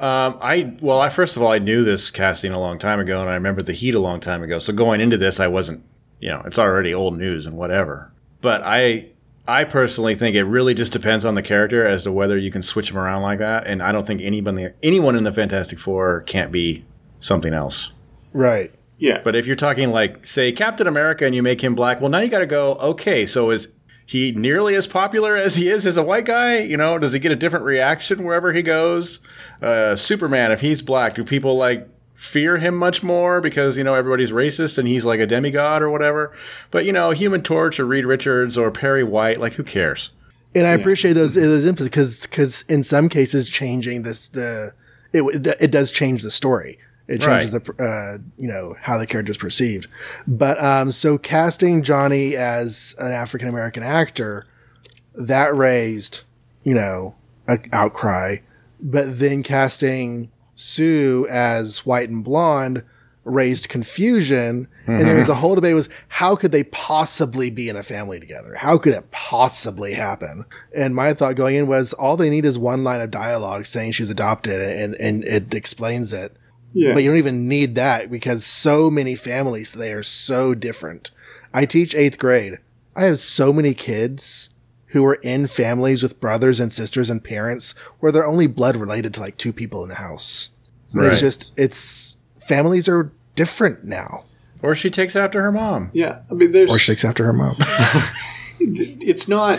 Um, I well, I first of all, I knew this casting a long time ago, and I remember the Heat a long time ago. So going into this, I wasn't, you know, it's already old news and whatever. But I, I personally think it really just depends on the character as to whether you can switch them around like that. And I don't think anybody, anyone in the Fantastic Four can't be something else. Right. Yeah, But if you're talking like, say, Captain America, and you make him black, well, now you got to go. Okay, so is he nearly as popular as he is as a white guy? You know, does he get a different reaction wherever he goes? Uh, Superman, if he's black, do people like fear him much more because you know everybody's racist and he's like a demigod or whatever? But you know, Human Torch or Reed Richards or Perry White, like who cares? And I appreciate those those inputs because because in some cases changing this the it it does change the story. It changes Right. the uh, you know how the character is perceived. But um, so casting Johnny as an African American actor that raised you know an outcry. But then casting Sue as white and blonde raised confusion. And there was a whole debate was how could they possibly be in a family together? How could it possibly happen? And my thought going in was all they need is one line of dialogue saying she's adopted and, and it explains it. Yeah. But you don't even need that because so many families they are so different. I teach eighth grade. I have so many kids who are in families with brothers and sisters and parents where they're only blood related to like two people in the house. Right. It's just it's families are different now. Or she takes after her mom. yeah, I mean, there's Or she takes after her mom. it's not.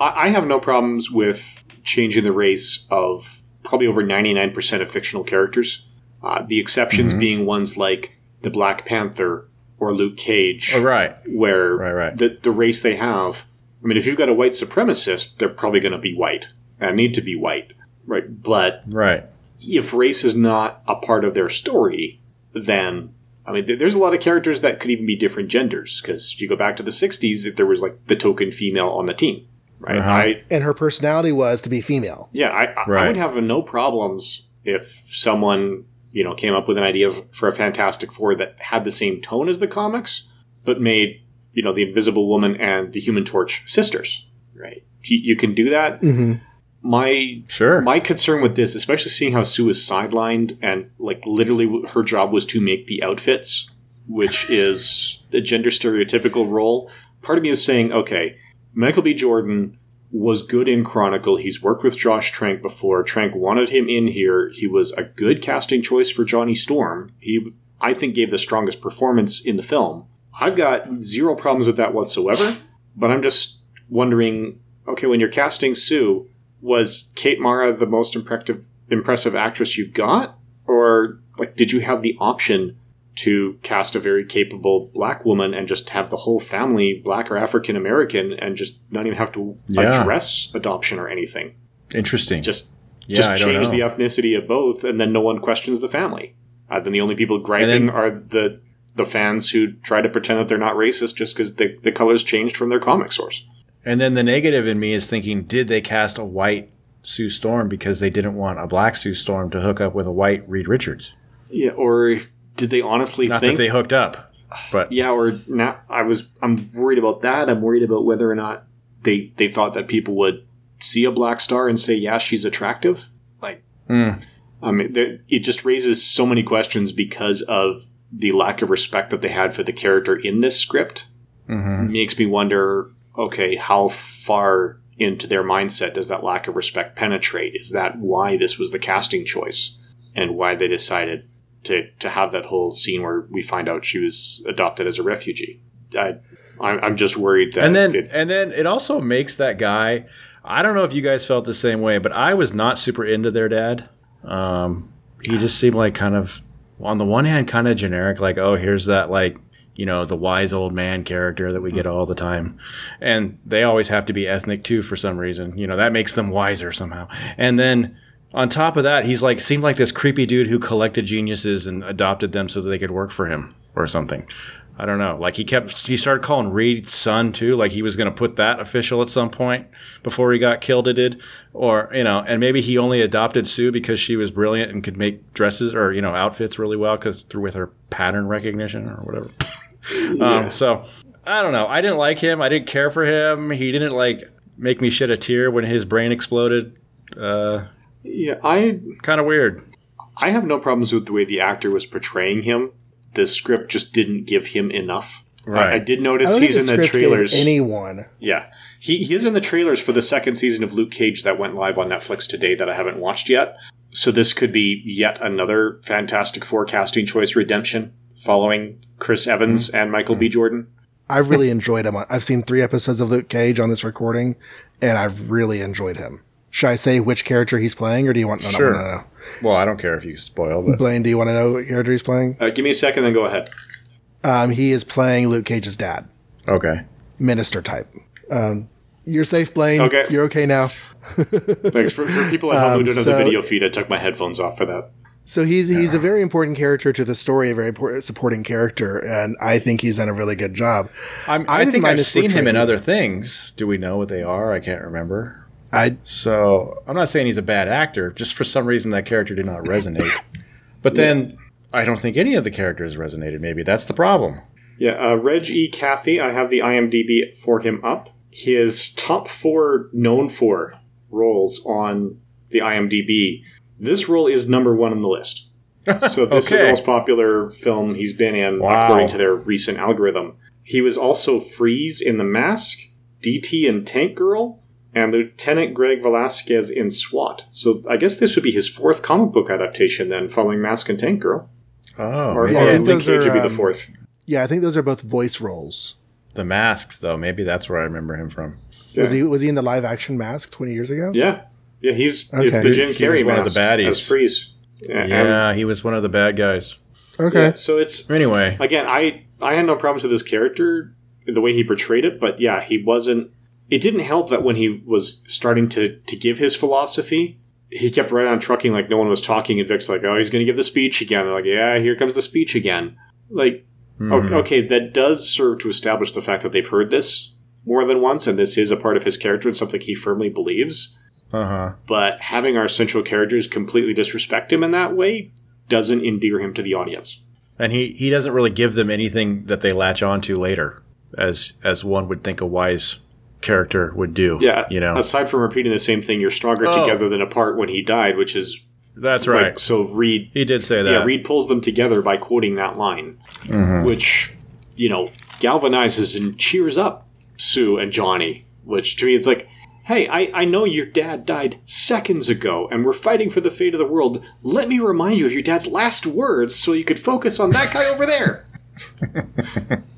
I, I have no problems with changing the race of probably over ninety nine percent of fictional characters. Uh, the exceptions being ones like the Black Panther or Luke Cage, Oh, right. where Right, right. the the race they have. I mean, if you've got a white supremacist, they're probably going to be white and need to be white, right? But Right. if race is not a part of their story, then I mean, th- there's a lot of characters that could even be different genders. Because if you go back to the '60s, there was like the token female on the team, right? Uh-huh. I And her personality was to be female. yeah, I, I, I would have no problems if someone you know came up with an idea of, for a Fantastic Four that had the same tone as the comics, but made you know the Invisible Woman and the Human Torch sisters, right? You, you can do that. hmm My Sure. my concern with this, especially seeing how Sue is sidelined and like literally her job was to make the outfits, which is a gender stereotypical role. Part of me is saying, okay, Michael B. Jordan was good in Chronicle. He's worked with Josh Trank before. Trank wanted him in here. He was a good casting choice for Johnny Storm. He, I think, gave the strongest performance in the film. I've got zero problems with that whatsoever, but I'm just wondering okay, when you're casting Sue, was Kate Mara the most impressive impressive actress you've got, or like did you have the option to cast a very capable black woman and just have the whole family black or African American and just not even have to Yeah. address adoption or anything? Interesting. Just yeah, just I change the ethnicity of both, and then no one questions the family. Uh, then the only people griping then- are the the fans who try to pretend that they're not racist just because the, the colors changed from their comic source. And then the negative in me is thinking, did they cast a white Sue Storm because they didn't want a black Sue Storm to hook up with a white Reed Richards? Yeah, or did they honestly Not think that they hooked up, but Yeah, or now I was I'm worried about that. I'm worried about whether or not they they thought that people would see a black star and say, "Yeah, she's attractive." Like, Hmm. I mean, there- it just raises so many questions because of the lack of respect that they had for the character in this script. Mhm. Makes me wonder, okay, how far into their mindset does that lack of respect penetrate? Is that why this was the casting choice and why they decided to to have that whole scene where we find out she was adopted as a refugee? I, I'm I'm just worried that and then it- and then it also makes that guy. I don't know if you guys felt the same way, but I was not super into their dad. Um, he just seemed like kind of, on the one hand, kind of generic. Like, oh, here's that like you know the wise old man character that we get all the time, and they always have to be ethnic too for some reason. You know that makes them wiser somehow. And then on top of that, he's like seemed like this creepy dude who collected geniuses and adopted them so that they could work for him or something. I don't know. Like he kept, he started calling Reed son too. Like he was going to put that official at some point before he got killed. It did, or you know, and maybe he only adopted Sue because she was brilliant and could make dresses or you know outfits really well because through with her pattern recognition or whatever. Um, so I don't know. I didn't like him. I didn't care for him. He didn't like make me shed a tear when his brain exploded. Uh, yeah, I kind of weird. I have no problems with the way the actor was portraying him. The script just didn't give him enough. I, I did notice don't he's think in the script gave trailers. anyone. Yeah. He, he is in the trailers for the second season of Luke Cage that went live on Netflix today that I haven't watched yet. So this could be yet another Fantastic Four casting choice redemption following Chris Evans Mm-hmm. and Michael B. Jordan. I've really enjoyed him. I've seen three episodes of Luke Cage on this recording, and I've really enjoyed him. Should I say which character he's playing, or do you want no, no, Sure. no, no, Well, I don't care if you spoil, no. but Blaine, do you want to know what character he's playing? Uh, give me a second, then go ahead. Um, he is playing Luke Cage's dad, okay. minister type. Um, you're safe, Blaine. Okay. You're okay now. Thanks for, for people at home who Um, don't have so- the video feed. I took my headphones off for that. So he's he's a very important character to the story, a very important supporting character, and I think he's done a really good job. I'm, I I, think I've seen him in other things. Do we know what they are? I can't remember. I So I'm not saying he's a bad actor. Just for some reason, that character did not resonate. But then I don't think any of the characters resonated. Maybe that's the problem. Yeah, uh, Reg E. Cathey, I have the IMDb for him up. His top four known for roles on the IMDb. This role is number one on the list. So this is the most popular film he's been in, Wow. according to their recent algorithm. He was also Freeze in The Mask, DT in Tank Girl, and Lieutenant Greg Velasquez in SWAT. So I guess this would be his fourth comic book adaptation then, following Mask and Tank Girl. Oh, Or, maybe Yeah, I or think Luke those Cage are, would be the um, fourth. yeah, I think those are both voice roles. the masks, though. Maybe that's where I remember him from. Was he was he in the live action Mask twenty years ago? Yeah, yeah, he's Okay. it's the He- Jim he Carrey was one of the baddies. as Freeze. Yeah, Yeah, he was one of the bad guys. Okay. yeah, so it's Anyway, again, I I had no problems with his character, the way he portrayed it, but yeah, he wasn't. It didn't help that when he was starting to to give his philosophy, he kept right on trucking like no one was talking, and Vic's like, "Oh, he's going to give the speech again." They're like, "Yeah, here comes the speech again." Like, Mhm. o- okay, that does serve to establish the fact that they've heard this more than once, and this is a part of his character and something he firmly believes. Uh-huh. But having our central characters completely disrespect him in that way doesn't endear him to the audience. And he, he doesn't really give them anything that they latch onto later, as as one would think a wise character would do. Yeah, You know. Aside from repeating the same thing, you're stronger Oh. together than apart when he died, which is That's like, right. so Reed, he did say that. yeah, Reed pulls them together by quoting that line, Mhm. which you know galvanizes and cheers up Sue and Johnny. Which to me, it's like, hey, I, I know your dad died seconds ago, and we're fighting for the fate of the world. Let me remind you of your dad's last words, so you could focus on that guy over there.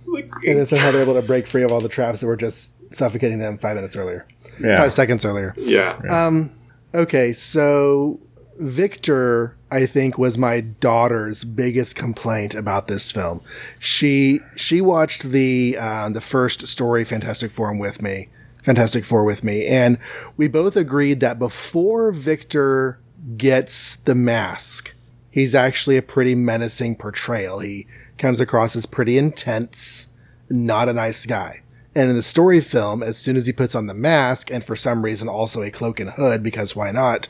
like, And then somehow they're able to break free of all the traps that were just suffocating them five minutes earlier, Yeah. five seconds earlier. yeah, Um, Okay, so Victor, I think, was my daughter's biggest complaint about this film. She she watched the uh, the first story, Fantastic Four, with me, Fantastic Four with me, and we both agreed that before Victor gets the mask, he's actually a pretty menacing portrayal. He comes across as pretty intense, not a nice guy. And in the story film, as soon as he puts on the mask, and for some reason also a cloak and hood, because why not?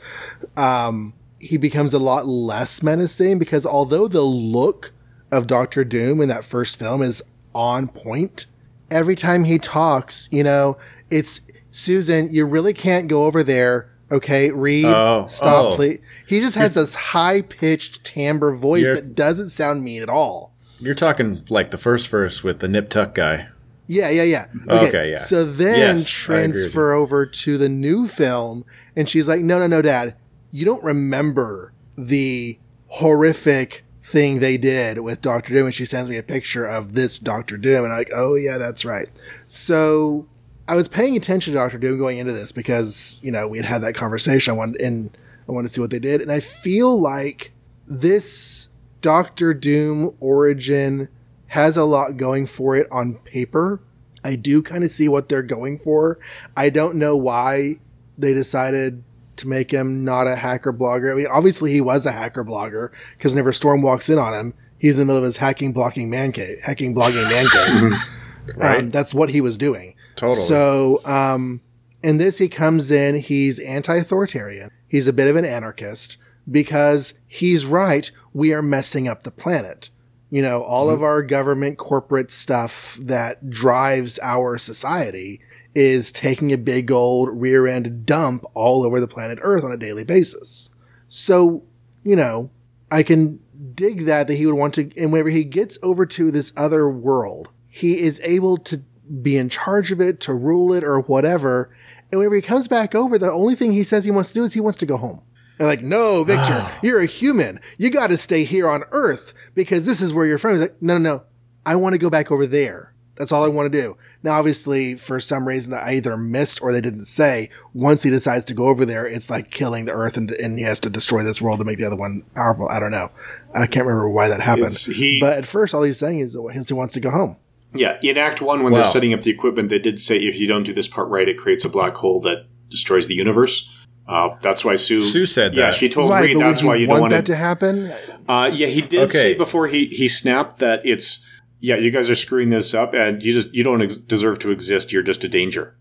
Um, he becomes a lot less menacing because although the look of Doctor Doom in that first film is on point, every time he talks, you know, it's Susan, you really can't go over there. Okay, Reed, Oh, stop, oh. please. He just has this high pitched timbre voice that doesn't sound mean at all. You're talking like the first verse with the nip tuck guy. Yeah, yeah, yeah. Okay, yeah. So then Yes, transfer over to the new film, and she's like, "No, no, no, Dad, you don't remember the horrific thing they did with Doctor Doom." And she sends me a picture of this Doctor Doom, and I'm like, "Oh yeah, that's right." So I was paying attention to Doctor Doom going into this because you know we had had that conversation. I wanted and I wanted to see what they did, and I feel like this Doctor Doom origin has a lot going for it on paper. I do kind of see what they're going for. I don't know why they decided to make him not a hacker blogger. I mean, obviously he was a hacker blogger because whenever Storm walks in on him, he's in the middle of his hacking blocking man cave, hacking blogging man cave. Right. Um, that's what he was doing. Totally. So, um, in this, he comes in, he's anti authoritarian. He's a bit of an anarchist because he's right. We are messing up the planet. You know, all mm-hmm. of our government corporate stuff that drives our society is taking a big old rear end dump all over the planet Earth on a daily basis. So, you know, I can dig that that he would want to and whenever he gets over to this other world, he is able to be in charge of it, to rule it or whatever. And whenever he comes back over, the only thing he says he wants to do is he wants to go home. They're like, no, Victor, you're a human. You got to stay here on Earth because this is where you're from. He's like, no, no, no. I want to go back over there. That's all I want to do. Now, obviously, for some reason that I either missed or they didn't say, once he decides to go over there, it's like killing the Earth and, and he has to destroy this world to make the other one powerful. I don't know. I can't remember why that happened. He- but at first, all he's saying is that he wants to go home. Yeah, in Act One, when Wow. they're setting up the equipment, they did say if you don't do this part right, it creates a black hole that destroys the universe. Uh, that's why Sue. Sue said Yeah, that. Yeah, she told right, Reed that's why you you don't want want that to happen? Uh, yeah, he did Okay. say before he he snapped that it's yeah, you guys are screwing this up, and you just you don't ex- deserve to exist. You're just a danger.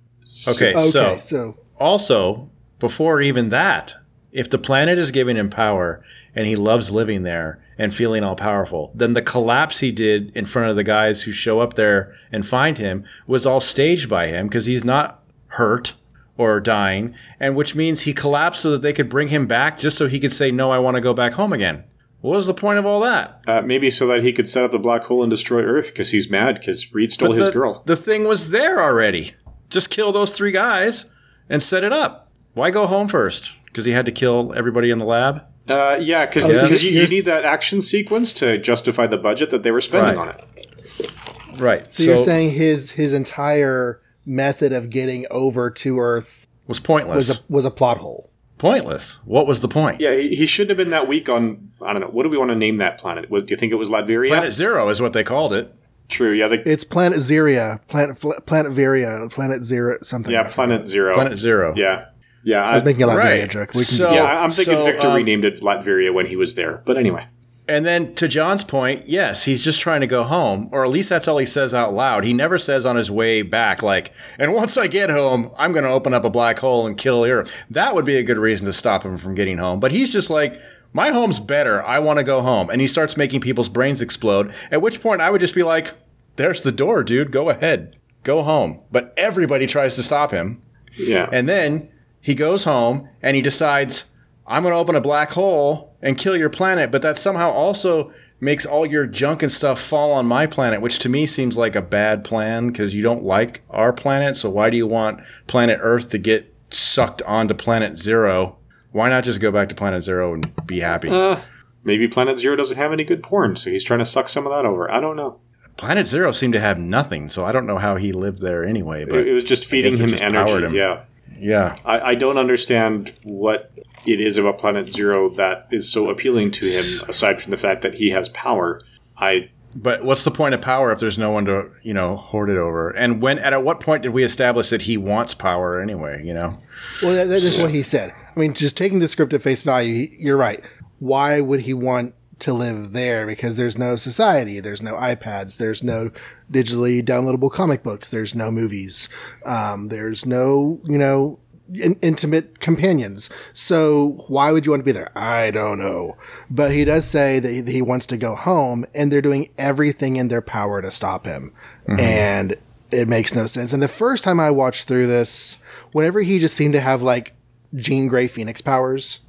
Okay, Okay, so so also before even that, if the planet is giving him power and he loves living there and feeling all powerful, then the collapse he did in front of the guys who show up there and find him was all staged by him because he's not hurt or dying, and which means he collapsed so that they could bring him back just so he could say, "No, I want to go back home again." What was the point of all that? Uh, maybe so that he could set up the black hole and destroy Earth because he's mad because Reed stole his the, girl. The thing was there already. Just kill those three guys and set it up. Why go home first? Because he had to kill everybody in the lab. Uh, yeah, because Yes. you, you need that action sequence to justify the budget that they were spending Right. on it. Right. So, you're saying his his entire method of getting over to Earth was pointless. was a was a plot hole. pointless. What was the point? Yeah, he, he shouldn't have been that weak on. I don't know. What do we want to name that planet? Was, do you think it was Latveria? Planet Zero is what they called it. True. Yeah. The, It's Planet Zeria, Planet Fl- Planet Varia, Planet Zero, something. yeah. Planet. Zero. Planet Zero. Yeah. Yeah. I was making a Latveria Right. joke. We can So- yeah. I'm thinking so, Victor um, renamed it Latveria when he was there. But anyway. And then to John's point, yes, he's just trying to go home, or at least that's all he says out loud. He never says on his way back, like, and once I get home, I'm going to open up a black hole and kill Earth. That would be a good reason to stop him from getting home. But he's just like, my home's better. I want to go home. And he starts making people's brains explode, at which point I would just be like, there's the door, dude. Go ahead. Go home. But everybody tries to stop him. Yeah. And then he goes home and he decides, I'm going to open a black hole and kill your planet, but that somehow also makes all your junk and stuff fall on my planet, which to me seems like a bad plan because you don't like our planet. So why do you want planet Earth to get sucked onto planet Zero? Why not just go back to planet Zero and be happy? uh, maybe Planet Zero doesn't have any good porn, so he's trying to suck some of that over. I don't know. planet Zero seemed to have nothing, so I don't know how he lived there anyway. But it was just feeding him just energy. him. Yeah. yeah, I, I don't understand what it is about Planet Zero that is so appealing to him, aside from the fact that he has power. I But what's the point of power if there's no one to, you know, hoard it over? And when and at what point did we establish that he wants power anyway, you know? Well, that, that is what he said. I mean, just taking the script at face value, he, you're right. Why would he want to live there? Because there's no society, there's no iPads, there's no digitally downloadable comic books, there's no movies, um, there's no, you know, in, intimate companions. So why would you want to be there? I don't know. But he does say that he, wants to go home, and they're doing everything in their power to stop him. And it makes no sense. And the first time I watched through this, whenever he just seemed to have like Jean Grey Phoenix powers,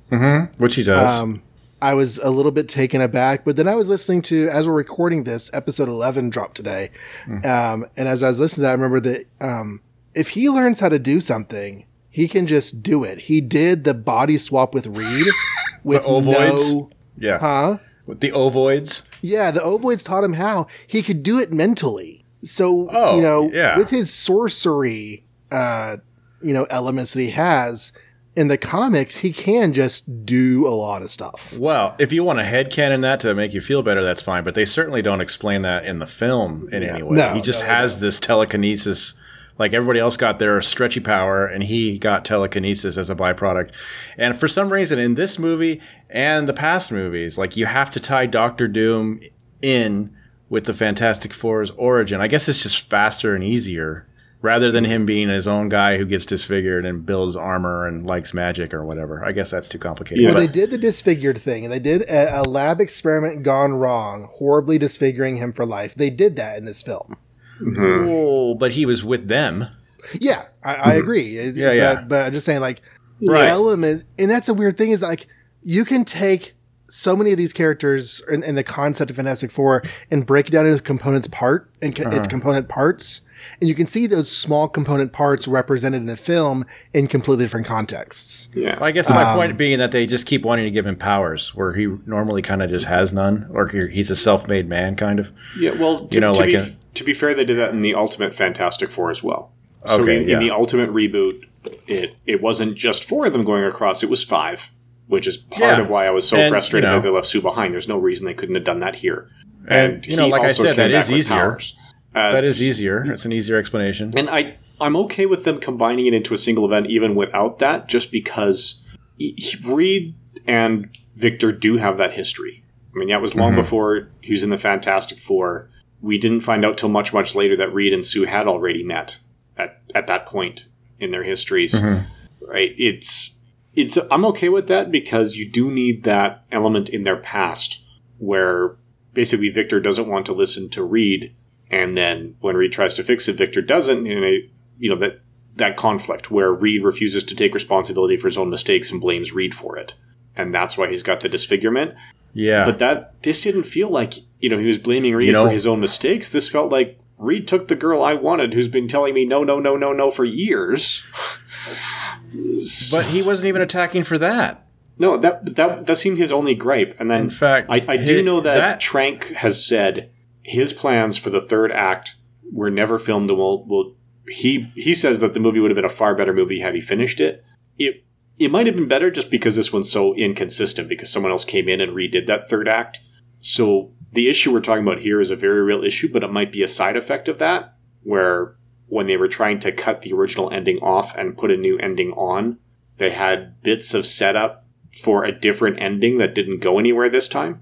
Which he does. um, I was a little bit taken aback. But then I was listening to, as we're recording this, episode 11 dropped today. Um, and as I was listening to that, I remember that um, if he learns how to do something, he can just do it. He did the body swap with Reed with ovoids? no. yeah. Huh? With the ovoids. Yeah, the ovoids taught him how. He could do it mentally. So, Oh, you know, yeah. with his sorcery, uh, you know, elements that he has in the comics, he can just do a lot of stuff. Well, if you want to headcanon that to make you feel better, that's fine. But they certainly don't explain that in the film in any way. No, he just no, has this telekinesis. Like everybody else got their stretchy power, and he got telekinesis as a byproduct. And for some reason, in this movie and the past movies, like you have to tie Doctor Doom in with the Fantastic Four's origin. I guess it's just faster and easier rather than him being his own guy who gets disfigured and builds armor and likes magic or whatever. I guess that's too complicated. Yeah. Well, they did the disfigured thing, and they did a, a lab experiment gone wrong, horribly disfiguring him for life. They did that in this film. Oh, but he was with them. Yeah, I, I agree. Mm-hmm. Yeah, yeah. But, but I'm just saying, like, Right. elements, and that's a weird thing is like, you can take so many of these characters and, and the concept of Fantastic Four and break it down into components part and co- Uh-huh. its component parts. And you can see those small component parts represented in the film in completely different contexts. yeah. I guess my point being that they just keep wanting to give him powers where he normally kind of just has none, or he's a self-made man, kind of. Yeah, well, to, You know, to like be, a- to be fair, they did that in the Ultimate Fantastic Four as well. So Okay, in, yeah. in the Ultimate reboot, it it wasn't just four of them going across; it was five, which is part Yeah. of why I was so And, frustrated you know- that they left Sue behind. There's no reason they couldn't have done that here. And, you know, like I said, came that back is with easier. powers. Uh, That it's- is easier. It's an easier explanation. and I I'm okay with them combining it into a single event even without that, just because he- he- Reed and Victor do have that history. I mean, yeah, it was long before he was in the Fantastic Four. We didn't find out till much much later that Reed and Sue had already met at at that point in their histories. Mm-hmm. Right? It's it's I'm okay with that because you do need that element in their past where basically Victor doesn't want to listen to Reed and then when Reed tries to fix it, Victor doesn't. And it, you know that that conflict where Reed refuses to take responsibility for his own mistakes and blames Reed for it, and that's why he's got the disfigurement. Yeah. But that this didn't feel like you know he was blaming Reed You know- for his own mistakes. This felt like Reed took the girl I wanted, who's been telling me no, no, no, no, no for years. but he wasn't even attacking for that. No, that that that seemed his only gripe. And then, In fact, I, I do know that, that- Trank has said his plans for the third act were never filmed and will will he he says that the movie would have been a far better movie had he finished it. It it might have been better just because this one's so inconsistent because someone else came in and redid that third act. So the issue we're talking about here is a very real issue, but it might be a side effect of that, where when they were trying to cut the original ending off and put a new ending on, they had bits of setup for a different ending that didn't go anywhere this time.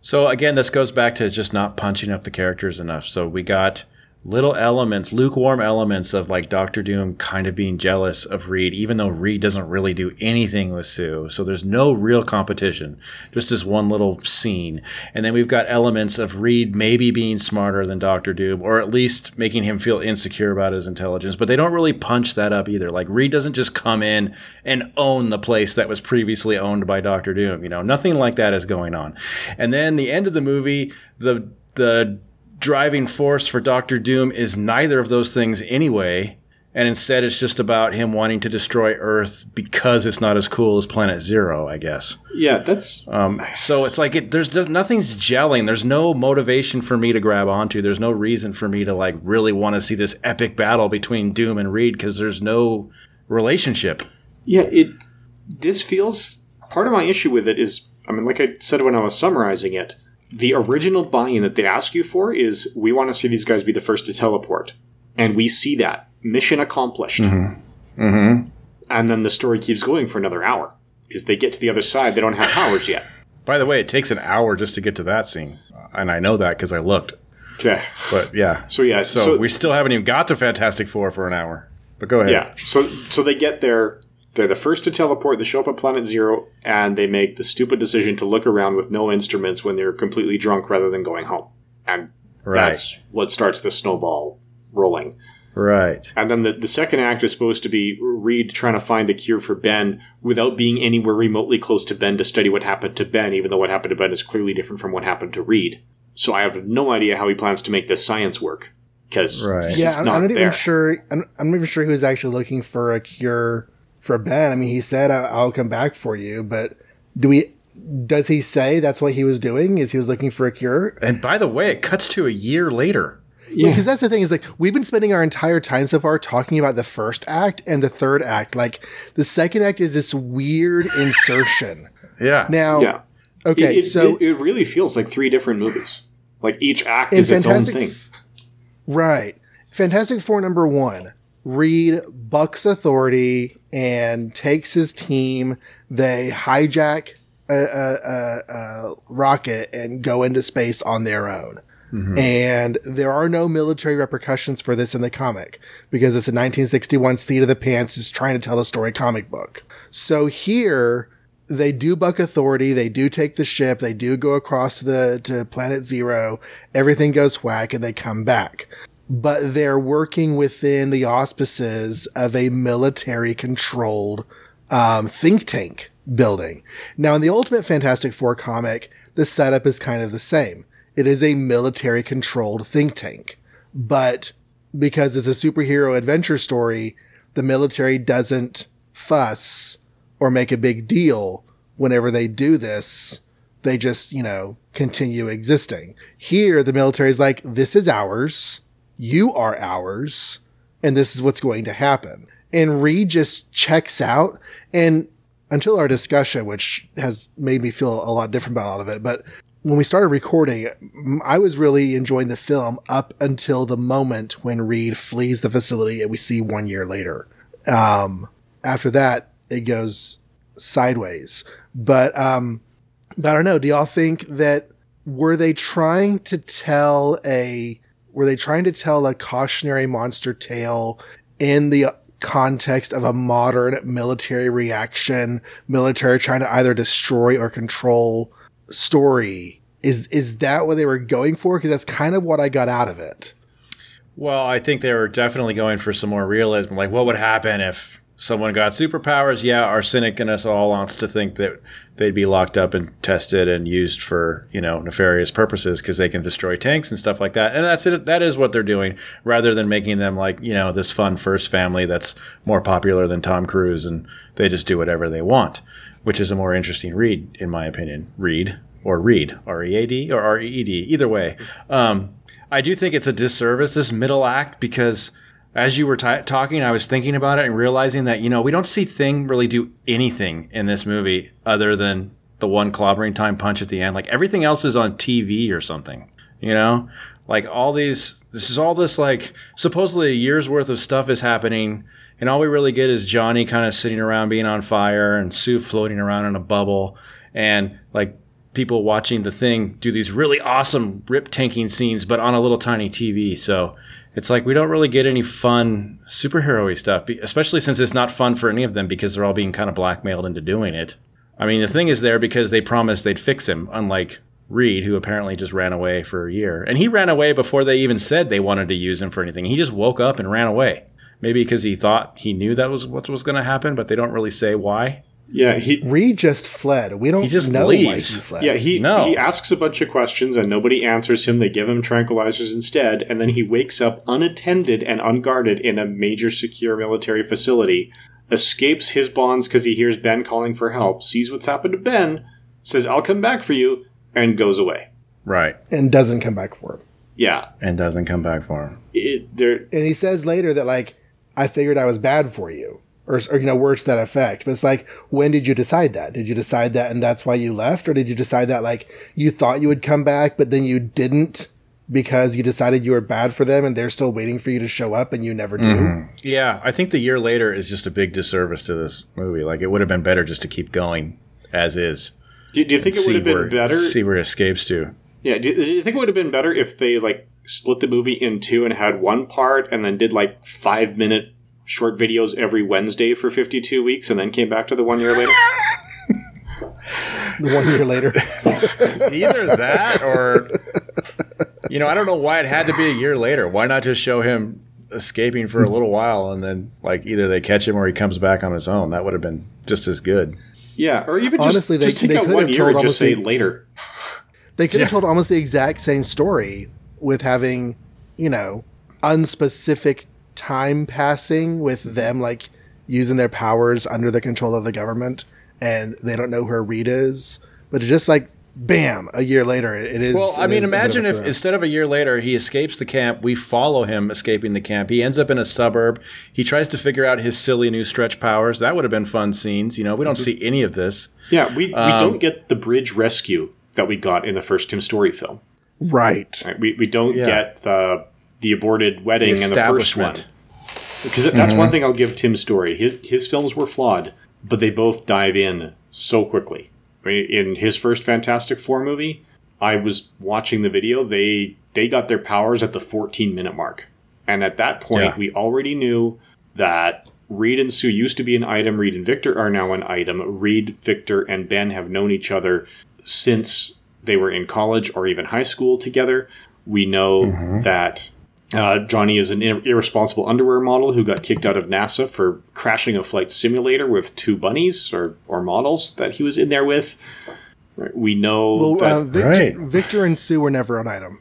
So again, this goes back to just not punching up the characters enough. So we got little elements, lukewarm elements of like Doctor Doom kind of being jealous of Reed, even though Reed doesn't really do anything with Sue. So there's no real competition, just this one little scene. And then we've got elements of Reed maybe being smarter than Doctor Doom, or at least making him feel insecure about his intelligence. But they don't really punch that up either. Like Reed doesn't just come in and own the place that was previously owned by Doctor Doom. You know, nothing like that is going on. And then the end of the movie, the the driving force for Doctor Doom is neither of those things anyway. And instead, it's just about him wanting to destroy Earth because it's not as cool as Planet Zero, I guess. Yeah, that's Um, so it's like it, there's just nothing's gelling. There's no motivation for me to grab onto. There's no reason for me to like really want to see this epic battle between Doom and Reed because there's no relationship. yeah. It this feels part of my issue with it is I mean, like I said when I was summarizing it, the original buy-in that they ask you for is we want to see these guys be the first to teleport, and we see that mission accomplished. Mm-hmm. And then the story keeps going for another hour because they get to the other side. They don't have powers yet. By the way, it takes an hour just to get to that scene, and I know that because I looked. Okay. But yeah, So yeah, so, so, we still haven't even got to Fantastic Four for an hour. But go ahead. yeah, so so they get there. They're the first to teleport. They show up at Planet Zero, and they make the stupid decision to look around with no instruments when they're completely drunk, rather than going home. And Right. that's what starts the snowball rolling. Right. And then the, the second act is supposed to be Reed trying to find a cure for Ben without being anywhere remotely close to Ben to study what happened to Ben, even though what happened to Ben is clearly different from what happened to Reed. So I have no idea how he plans to make this science work because Right. Yeah, I'm, not I'm not there. even sure. I'm, I'm not even sure he was actually looking for a cure for Ben. I mean, he said, "I- "I'll come back for you," but do we? Does he say that's what he was doing? Is he was looking for a cure? And by the way, it cuts to a year later. Yeah, because that's the thing is like we've been spending our entire time so far talking about the first act and the third act. Like the second act is this weird insertion. Yeah. Now, Yeah. okay, it, it, so it, it really feels like three different movies. Like each act in is its own thing. right? Fantastic Four number one. Reed bucks authority and takes his team. They hijack a, a, a, a rocket and go into space on their own. Mm-hmm. And there are no military repercussions for this in the comic because it's a 1961 seat of the pants is trying to tell a story comic book. So here they do buck authority. They do take the ship. They do go across the to planet zero. Everything goes whack and they come back. But they're working within the auspices of a military controlled um, think tank building. Now, in the Ultimate Fantastic Four comic, the setup is kind of the same. It is a military controlled think tank. But because it's a superhero adventure story, the military doesn't fuss or make a big deal whenever they do this. They just, you know, continue existing. Here, the military is like, this is ours. You are ours. And this is what's going to happen. And Reed just checks out. And until our discussion, which has made me feel a lot different about all of it, but when we started recording, I was really enjoying the film up until the moment when Reed flees the facility and we see one year later. Um, after that, it goes sideways. But, um, but I don't know. Do y'all think that were they trying to tell a were they trying to tell a cautionary monster tale in the context of a modern military reaction, military trying to either destroy or control story? Is is that what they were going for? Because that's kind of what I got out of it. Well, I think they were definitely going for some more realism. Like, what would happen if someone got superpowers? Yeah, our cynic in us all wants to think that they'd be locked up and tested and used for, you know, nefarious purposes because they can destroy tanks and stuff like that. And that's it. That is what they're doing, rather than making them like, you know, this fun first family that's more popular than Tom Cruise and they just do whatever they want, which is a more interesting read, in my opinion. Read or read, R E A D or R E E D, either way. Um, I do think it's a disservice this middle act because as you were t- talking, I was thinking about it and realizing that you know we don't see Thing really do anything in this movie other than the one clobbering time punch at the end. Like everything else is on TV or something. You know, like all these. This is all this like supposedly a year's worth of stuff is happening, and all we really get is Johnny kind of sitting around being on fire and Sue floating around in a bubble, and like people watching the thing do these really awesome rip tanking scenes, but on a little tiny TV. So it's like we don't really get any fun superhero stuff, especially since it's not fun for any of them because they're all being kind of blackmailed into doing it. I mean, the thing is there because they promised they'd fix him, unlike Reed, who apparently just ran away for a year. And he ran away before they even said they wanted to use him for anything. He just woke up and ran away. Maybe because he thought he knew that was what was going to happen, but they don't really say why. Yeah, he Reed just fled. We don't He just know leaves. why he fled. yeah he No. he asks a bunch of questions and nobody answers him. They give him tranquilizers instead, and then he wakes up unattended and unguarded in a major secure military facility. Escapes his bonds because he hears Ben calling for help. Sees what's happened to Ben. Says, "I'll come back for you," and goes away. Right. and doesn't come back for him. Yeah, And doesn't come back for him. it. And he says later that like I figured I was bad for you, or, or you know words to that effect. But it's like, when did you decide that? Did you decide that, and that's why you left, or did you decide that like you thought you would come back, but then you didn't because you decided you were bad for them, and they're still waiting for you to show up, and you never do? Mm-hmm. Yeah, I think the year later is just a big disservice to this movie. Like, it would have been better just to keep going as is. Do, do you think it would have been where- better? See where it escapes to. Yeah, do, do you think it would have been better if they like split the movie in two and had one part and then did like five minute short videos every Wednesday for fifty two weeks and then came back to the one year later? One year later, Either that or, you know, I don't know why it had to be a year later. Why not just show him escaping for a little while and then, like, either they catch him or he comes back on his own? That would have been just as good. yeah, or even just, Honestly, they- just take they out could one have year told and just say the- later. they could have Yeah. told almost the exact same story with having you know unspecific time passing with them like using their powers under the control of the government and they don't know where Reed is. But it's just like bam, a year later it is. Well, I it mean, is a bit of imagine if instead of a year later, he escapes the camp. We follow him escaping the camp. He ends up in a suburb. He tries to figure out his silly new stretch powers. That would have been fun scenes. You know, we don't see any of this. Yeah, we, we Um, don't get the bridge rescue that we got in the first Tim Story film. right. Right? We, we don't Yeah. get the the aborted wedding The in the first one. Because that's one thing I'll give Tim's Story. His his films were flawed, but they both dive in so quickly. I mean, in his first Fantastic Four movie, I was watching the video. They they got their powers at the 14 minute mark, and at that point, Yeah. we already knew that Reed and Sue used to be an item. Reed and Victor are now an item. Reed, Victor, and Ben have known each other since they were in college or even high school together. We know mm-hmm. that uh, Johnny is an ir- irresponsible underwear model who got kicked out of NASA for crashing a flight simulator with two bunnies or, or models that he was in there with. We know Well, that uh, Victor, Right. Victor and Sue were never an item.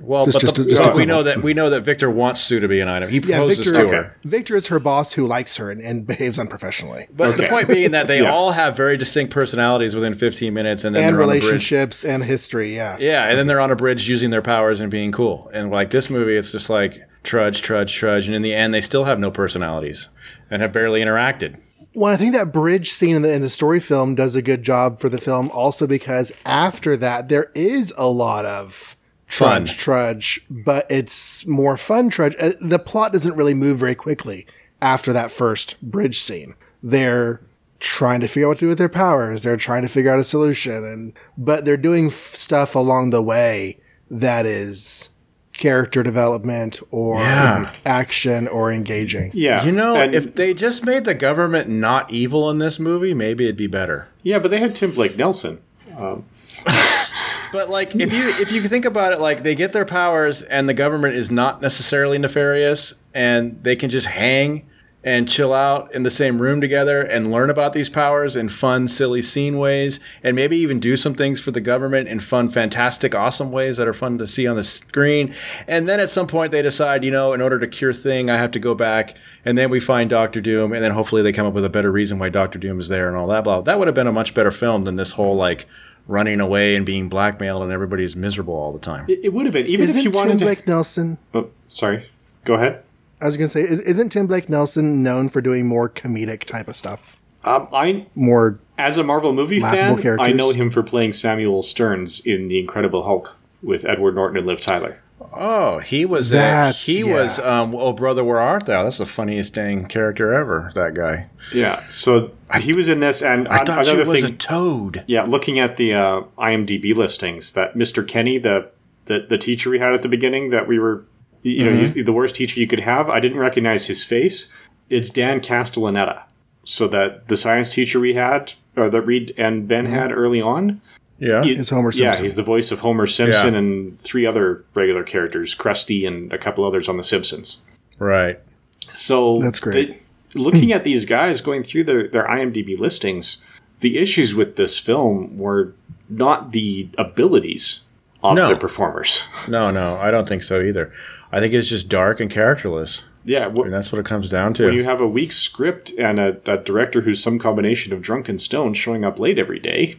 Well, Just- but, just the, just but to we know that we know that Victor wants Sue to be an item. He Yeah, proposes Victor. to okay. her. Victor is her boss who likes her and, and behaves unprofessionally. But the point being that they Yeah. all have very distinct personalities within 15 minutes, and then And they're on a bridge. relationships and history, yeah. Yeah, and then they're on a bridge using their powers and being cool. And like this movie, it's just like trudge, trudge, trudge, and in the end, they still have no personalities and have barely interacted. Well, I think that bridge scene in the in the Story film does a good job for the film, also because after that there is a lot of trudge, Fun. trudge, but it's more fun trudge. Uh, the plot doesn't really move very quickly after that first bridge scene. They're trying to figure out what to do with their powers. They're trying to figure out a solution, and but they're doing f- stuff along the way that is character development or Yeah. action or engaging. yeah, You know, and- if they just made the government not evil in this movie, maybe it'd be better. yeah, but they had Tim Blake Nelson. But like, if you if you think about it, like they get their powers, and the government is not necessarily nefarious, and they can just hang and chill out in the same room together and learn about these powers in fun, silly scene ways, and maybe even do some things for the government in fun, fantastic, awesome ways that are fun to see on the screen. And then at some point they decide, you know, in order to cure thing, I have to go back, and then we find Doctor Doom, and then hopefully they come up with a better reason why Doctor Doom is there and all that. Blah. That would have been a much better film than this whole like running away and being blackmailed and everybody's miserable all the time. It, it would have been even Isn't if you wanted Tim wanted Blake Nelson? Oh, sorry, go ahead. I was going to say, is, isn't Tim Blake Nelson known for doing more comedic type of stuff? Um, I More As a Marvel movie fan, characters. I know him for playing Samuel Stearns in The Incredible Hulk with Edward Norton and Liv Tyler. Oh, he was. That's- he yeah. was. Um, oh, brother, where art thou? That's the funniest dang character ever. That guy. Yeah, so he was in this, and I an- thought another you was thing. a toad. yeah, looking at the uh, IMDb listings, that Mr. Kenny, the, the the teacher we had at the beginning, that we were, you know, Mm-hmm. he's the worst teacher you could have. I didn't recognize his face. It's Dan Castellaneta. So that the science teacher we had, or that Reed and Ben Mm-hmm. had early on, Yeah. He- Is Homer Yeah, he's the voice of Homer Simpson Yeah. and three other regular characters, Krusty and a couple others on The Simpsons. right. So That's great. the- looking at these guys going through their, their IMDb listings, the issues with this film were not the abilities of No. the performers. No, no, I don't think so either. I think it's just dark and characterless. Yeah, And wh- that's what it comes down to. when you have a weak script and a, a director who's some combination of drunk and stoned showing up late every day,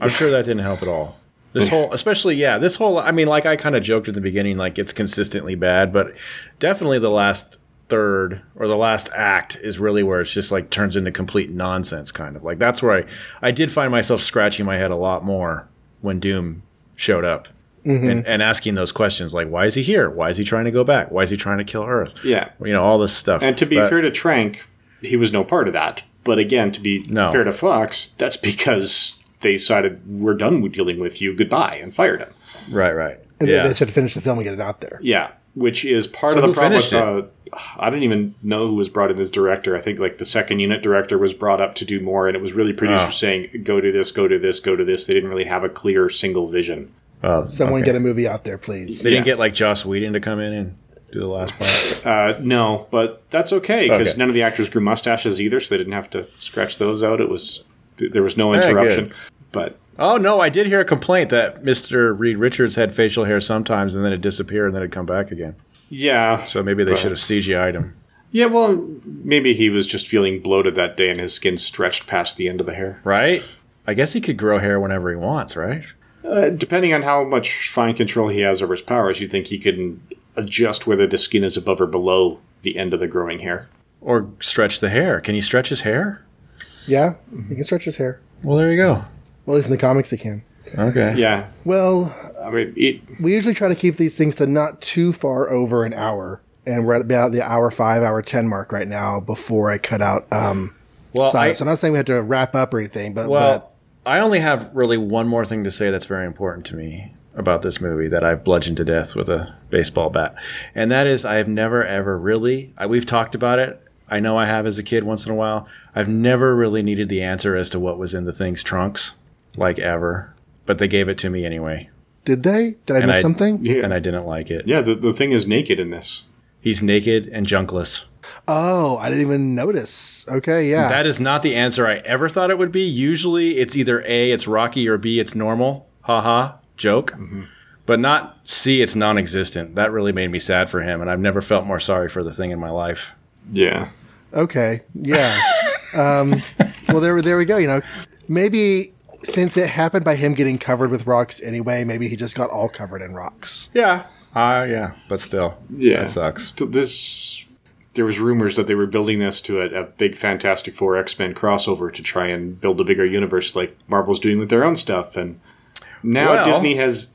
I'm sure that didn't help at all. This whole, especially, yeah, this whole, I mean, like I kind of joked at the beginning, like it's consistently bad, but definitely the last third or the last act is really where it's just like turns into complete nonsense, kind of. Like that's where I, I did find myself scratching my head a lot more when Doom showed up. Mm-hmm. And, and asking those questions like, why is he here? Why is he trying to go back? Why is he trying to kill Earth? yeah. You know, all this stuff. And to be But- fair to Trank, he was no part of that. But again, to be No. fair to Fox, that's because they decided we're done with dealing with you, goodbye, and fired him. right, right. And yeah. they, they should finish the film and get it out there. Yeah, which is part So of the who problem with. finished Uh, I don't even know who was brought in as director. I think like the second unit director was brought up to do more, and it was really producers Oh. saying, "Go to this, go to this, go to this." They didn't really have a clear single vision. Oh, Someone okay. get a movie out there, please. They didn't get like Joss Whedon to come in and do the last part. Uh, no, but that's okay because Okay. none of the actors grew mustaches either, so they didn't have to scratch those out. It was th- there was no interruption. But Oh no, I did hear a complaint that Mr. Reed Richards had facial hair sometimes and then it disappeared and then it'd come back again. yeah, So maybe they Right. should have CGI'd him. yeah. Well, maybe he was just feeling bloated that day, and his skin stretched past the end of the hair. Right? I guess he could grow hair whenever he wants, right? Uh, depending on how much fine control he has over his powers, you think he can adjust whether the skin is above or below the end of the growing hair. Or stretch the hair. Can he stretch his hair? Yeah, he can stretch his hair. Well, there you go. Well, at least in the comics, he can. Okay. Yeah, Well, I mean, it, we usually try to keep these things to not too far over an hour, and we're at about the hour five, hour ten mark right now. Before I cut out, um, Well, so, I, so I'm not saying we have to wrap up or anything, but, well, I only have really one more thing to say that's very important to me about this movie that I've bludgeoned to death with a baseball bat, and that is I have never ever really. I, we've talked about it. I know I have as a kid once in a while. I've never really needed the answer as to what was in the thing's trunks, like ever. But they gave it to me anyway, did they? Did I And miss I- something? yeah, and I didn't like it. yeah. The, the thing is naked in this. He's naked and junkless. Oh, I didn't even notice. Okay, yeah. That is not the answer I ever thought it would be. Usually it's either A, it's Rocky, or B, it's normal. Haha, joke. Mm-hmm. But not C, it's non existent. That really made me sad for him, and I've never felt more sorry for the thing in my life. Yeah, Okay, yeah. um, well, there, there we go. You know, maybe since it happened by him getting covered with rocks anyway, maybe he just got all covered in rocks. Yeah. Uh, yeah, but still. yeah. That sucks. Still, this there was rumors that they were building this to a, a big Fantastic Four X Men crossover to try and build a bigger universe like Marvel's doing with their own stuff, and now Well- Disney has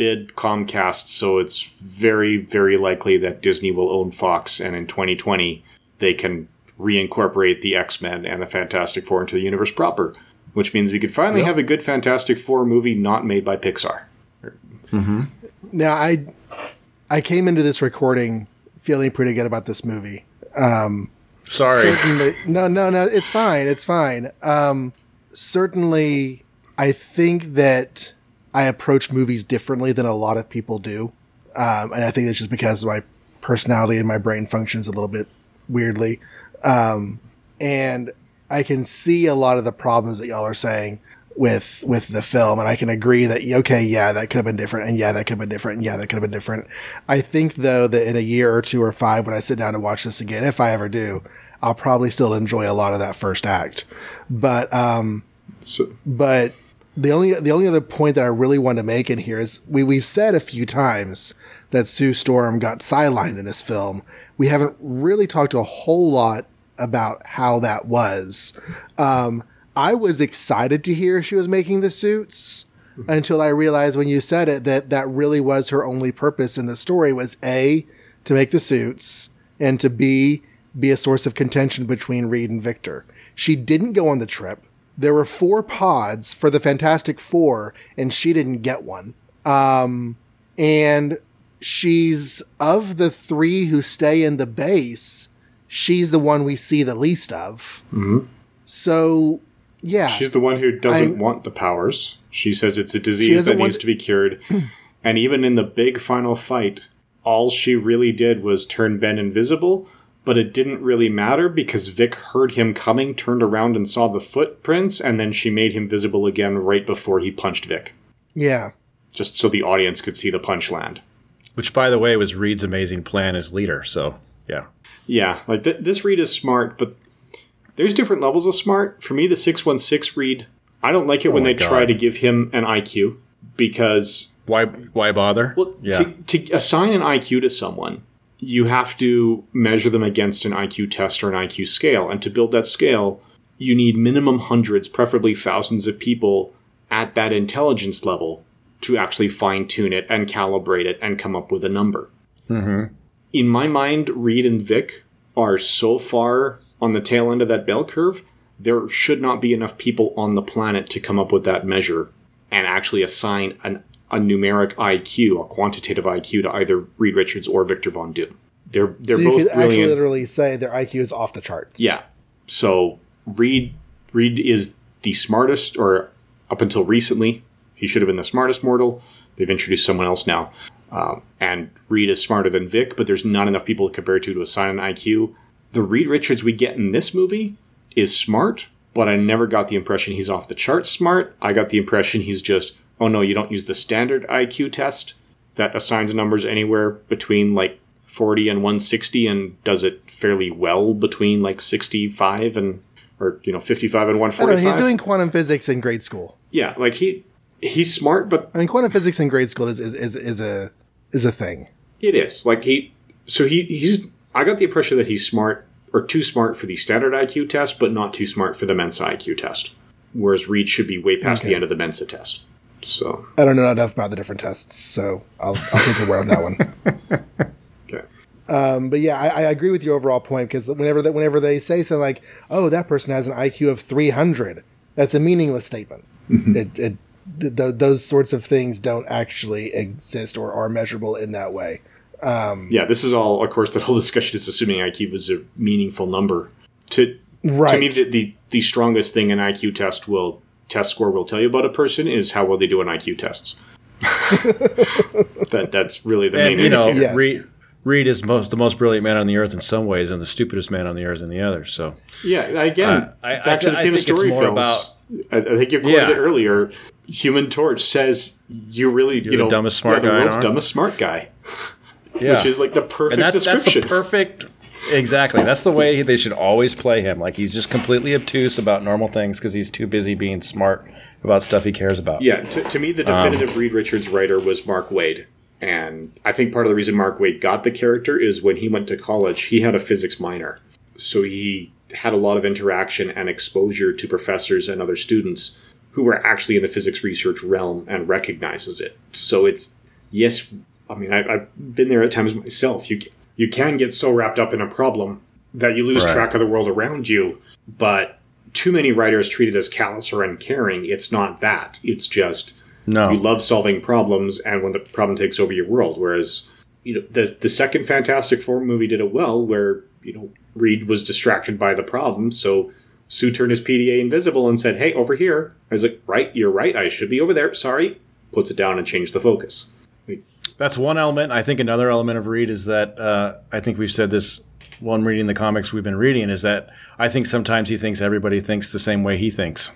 outbid Comcast, so it's very very likely that Disney will own Fox, and in 2020 they can reincorporate the X Men and the Fantastic Four into the universe proper, which means we could finally have a good Fantastic Four movie not made by Pixar. Now, I, I came into this recording feeling pretty good about this movie. Um, Sorry. Certainly, no, no, no. It's fine. It's fine. Um, certainly, I think that I approach movies differently than a lot of people do, um, and I think it's just because my personality and my brain functions a little bit weirdly, um, and I can see a lot of the problems that y'all are saying with with the film, and I can agree that okay, yeah, that could have been different, and yeah, that could have been different, and yeah, that could have been different. I think though that in a year or two or five, when I sit down to watch this again, if I ever do, I'll probably still enjoy a lot of that first act. But um, So, but the only the only other point that I really want to make in here is we we've said a few times that Sue Storm got sidelined in this film. We haven't really talked a whole lot about how that was. Um, I was excited to hear she was making the suits until I realized when you said it that that really was her only purpose in the story was A, to make the suits, and to B, be a source of contention between Reed and Victor. She didn't go on the trip. There were four pods for the Fantastic Four, and she didn't get one. Um, and she's of the three who stay in the base, she's the one we see the least of. Mhm. So, yeah, She's the one who doesn't I- want the powers. She says it's a disease that needs to be cured. and even in the big final fight, all she really did was turn Ben invisible, but it didn't really matter because Vic heard him coming, turned around and saw the footprints, and then she made him visible again right before he punched Vic. yeah. Just so the audience could see the punch land. Which, by the way, was Reed's amazing plan as leader. So, yeah. Yeah, like th- this Reed is smart, but there's different levels of smart. For me, the 616 Reed, I don't like it oh when Oh my they try to give him an IQ because Why? Why bother? Well, yeah. to, to assign an IQ to someone, you have to measure them against an IQ test or an IQ scale. And to build that scale, you need minimum hundreds, preferably thousands of people at that intelligence level to actually fine tune it and calibrate it and come up with a number. mm-hmm. In my mind, Reed and Vic are so far on the tail end of that bell curve, there should not be enough people on the planet to come up with that measure and actually assign an, a numeric IQ, a quantitative IQ, to either Reed Richards or Victor Von Doom. They're they're so you both could actually literally say their IQ is off the charts. Yeah. So Reed Reed is the smartest, or up until recently, he should have been the smartest mortal. They've introduced someone else now, um, and Reed is smarter than Vic, but there's not enough people to compare to to assign an IQ. The Reed Richards we get in this movie is smart, but I never got the impression he's off the charts smart. I got the impression he's just, oh no, you don't use the standard IQ test that assigns numbers anywhere between like 40 and 160 and does it fairly well between like 65 and or you know 55 and I don't know. 145 He's doing quantum physics in grade school. yeah like he he's smart but I mean, quantum physics in grade school is is, is, is a is a thing. it is like he so he he's i got the impression that he's smart or too smart for the standard iq test but not too smart for the mensa iq test whereas Reed should be way past the end of the mensa test so I don't know enough about the different tests, so I'll, I'll take your word on that one. okay Um, but yeah, I, I agree with your overall point because whenever that whenever they say something like, "Oh, that person has an IQ of 300," that's a meaningless statement. It, it th- th- those sorts of things don't actually exist or are measurable in that way. yeah this is all of course the whole discussion is assuming iq was a meaningful number to Right. to me the, the the strongest thing an iq test will test score will tell you about a person is how well they do on iq tests that that's really the and main you know, Yes. Reed, Reed is most the most brilliant man on the earth in some ways, and the stupidest man on the earth in the others. So, Yeah, again, Uh, I- back I to the th- I team of think it's story more films. about- I, I think you quoted Yeah. it earlier. Human Torch says you really, you the know, dumbest smart yeah, the guy world's dumbest smart guy, yeah, which is like the perfect and that's that's the perfect. Exactly, that's the way they should always play him. Like he's just completely obtuse about normal things because he's too busy being smart about stuff he cares about. yeah, to, to me, the Um, definitive Reed Richards writer was Mark Waid, and I think part of the reason Mark Waid got the character is when he went to college, he had a physics minor, so he had a lot of interaction and exposure to professors and other students who were actually in the physics research realm and recognizes it. So it's yes, I mean I, I've been there at times myself. You you can get so wrapped up in a problem that you lose Right. track of the world around you, but too many writers treat it as callous or uncaring. It's not that. It's just No, you love solving problems, and when the problem takes over your world. Whereas, you know, the the second Fantastic Four movie did it well, where you know Reed was distracted by the problem, so Sue turned his PDA invisible and said, "Hey, over here." I was like, "Right, you're right. I should be over there. Sorry." Puts it down and changed the focus. That's one element. I think another element of Reed is that uh, I think we've said this one reading the comics we've been reading is that I think sometimes he thinks everybody thinks the same way he thinks,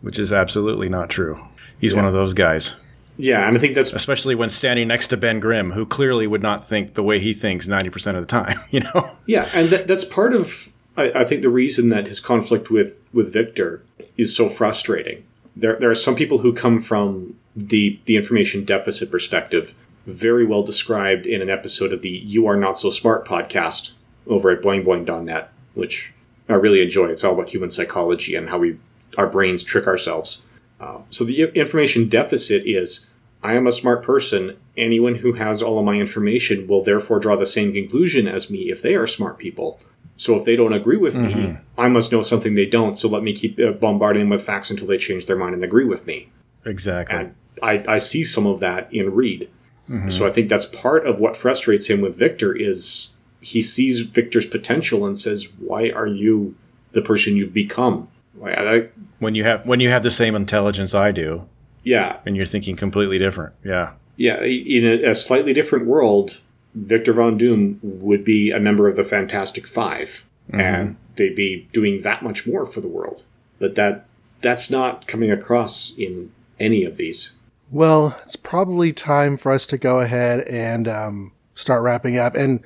which is absolutely not true. He's one of those guys, Yeah, and I think that's especially when standing next to Ben Grimm, who clearly would not think the way he thinks 90% of the time, you know? Yeah, and that, that's part of I, I think the reason that his conflict with with Victor is so frustrating. There there are some people who come from the the information deficit perspective, very well described in an episode of the You Are Not So Smart podcast over at boingboing.net, which I really enjoy. It's all about human psychology and how we our brains trick ourselves. Uh, so the information deficit is I am a smart person. Anyone who has all of my information will therefore draw the same conclusion as me if they are smart people. So if they don't agree with me, I must know something they don't. So let me keep uh, bombarding them with facts until they change their mind and agree with me. Exactly. And I, I see some of that in Reed. Mm-hmm. So I think that's part of what frustrates him with Victor is he sees Victor's potential and says, "Why are you the person you've become?" I, when you have when you have the same intelligence I do, yeah, and you're thinking completely different. Yeah. yeah. In a, a slightly different world, Victor Von Doom would be a member of the Fantastic 5 mm-hmm. and they'd be doing that much more for the world. But that that's not coming across in any of these. Well, it's probably time for us to go ahead and um, start wrapping up. And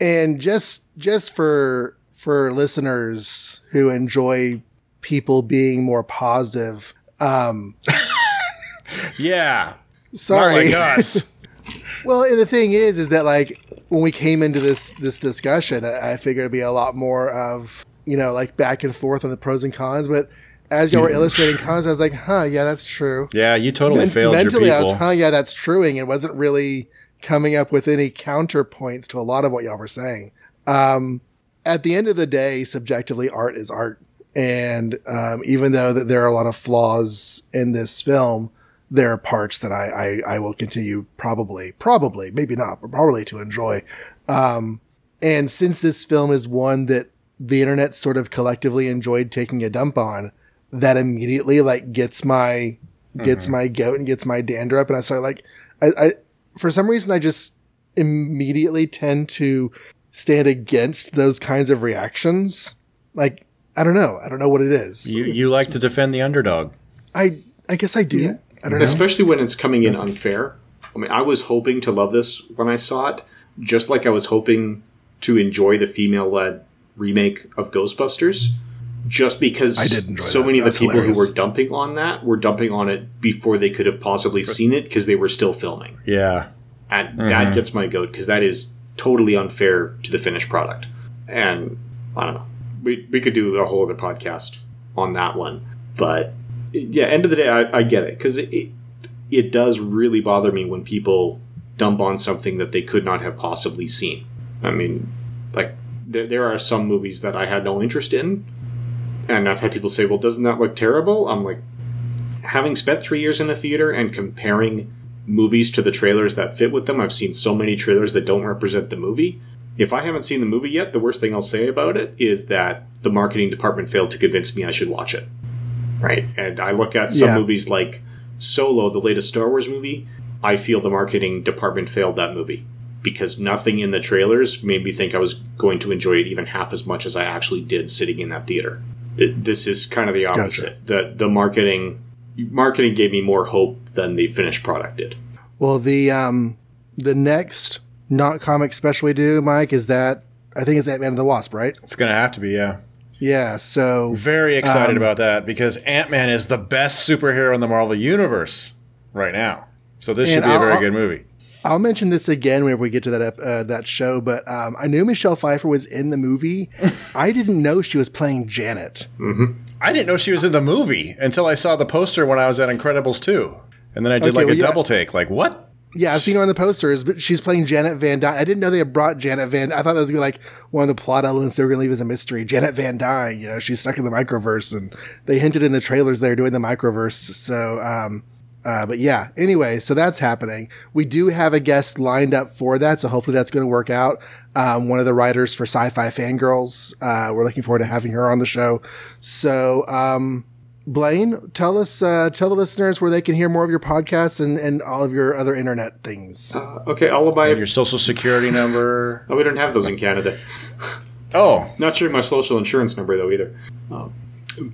and just just for for listeners who enjoy people being more positive, um, Yeah. sorry. Not like us. Well, and the thing is, is that like when we came into this this discussion, I I figured it'd be a lot more of you know like back and forth on the pros and cons. But as y'all were illustrating cons, I was like, huh, yeah, that's true. yeah, you totally Men- failed your mentally, I was, huh, yeah, that's true, and it wasn't really coming up with any counterpoints to a lot of what y'all were saying. Um, at the end of the day, subjectively, art is art, and um, even though that there are a lot of flaws in this film, there are parts that I, I, I will continue probably, probably, maybe not, but probably to enjoy. Um, and since this film is one that the internet sort of collectively enjoyed taking a dump on, that immediately like gets my gets mm-hmm. my goat and gets my dander up, and I start like I, I for some reason I just immediately tend to stand against those kinds of reactions. Like I don't know, I don't know what it is. you you like to defend the underdog. I I guess I do. I don't know. Especially when it's coming in unfair. I mean, I was hoping to love this when I saw it, just like I was hoping to enjoy the female led remake of Ghostbusters. Just because I did enjoy so that. many of the That's people who were dumping on that were dumping on it before they could have possibly seen it because they were still filming. Yeah. And that mm-hmm. gets my goat because that is totally unfair to the finished product. And I don't know. We, we could do a whole other podcast on that one. But yeah, end of the day, I, I get it because it, it, it does really bother me when people dump on something that they could not have possibly seen. I mean, like, there, there are some movies that I had no interest in. And I've had people say, well, doesn't that look terrible? I'm like, having spent three years in a theater and comparing movies to the trailers that fit with them, I've seen so many trailers that don't represent the movie. If I haven't seen the movie yet, the worst thing I'll say about it is that the marketing department failed to convince me I should watch it. Right? And I look at some Yeah. movies like Solo, the latest Star Wars movie, I feel the marketing department failed that movie because nothing in the trailers made me think I was going to enjoy it even half as much as I actually did sitting in that theater. Th- This is kind of the opposite. The the marketing marketing gave me more hope than the finished product did. Well, the um the next not comic special we do, Mike, is that I think it's Ant Man and the Wasp, right? It's gonna have to be, yeah. Yeah. So Very excited Um, about that because Ant Man is the best superhero in the Marvel universe right now. So this should And be a very I'll- good movie. I'll mention this again whenever we get to that uh, that show. But um, I knew Michelle Pfeiffer was in the movie. I didn't know she was playing Janet. I didn't know she was in the movie until I saw the poster when I was at Incredibles 2. And then I did Okay, like well, a yeah. double take. Like, what? Yeah, I've seen her on the posters, but she's playing Janet Van Dyne. I didn't know they had brought Janet Van. I thought that was gonna be like one of the plot elements they were gonna leave as a mystery. Janet Van Dyne, you know, she's stuck in the microverse, and they hinted in the trailers they're doing the microverse. So, um, uh, but yeah. Anyway, so that's happening. We do have a guest lined up for that, so hopefully that's going to work out. Um, one of the writers for Sci-Fi Fangirls. Uh, we're looking forward to having her on the show. So, um, Blaine, tell us, uh, tell the listeners where they can hear more of your podcasts and, and all of your other internet things. Uh, okay, all of my Your social security number. oh, we don't have those in Canada. Oh, Not sure my social insurance number though either. Um,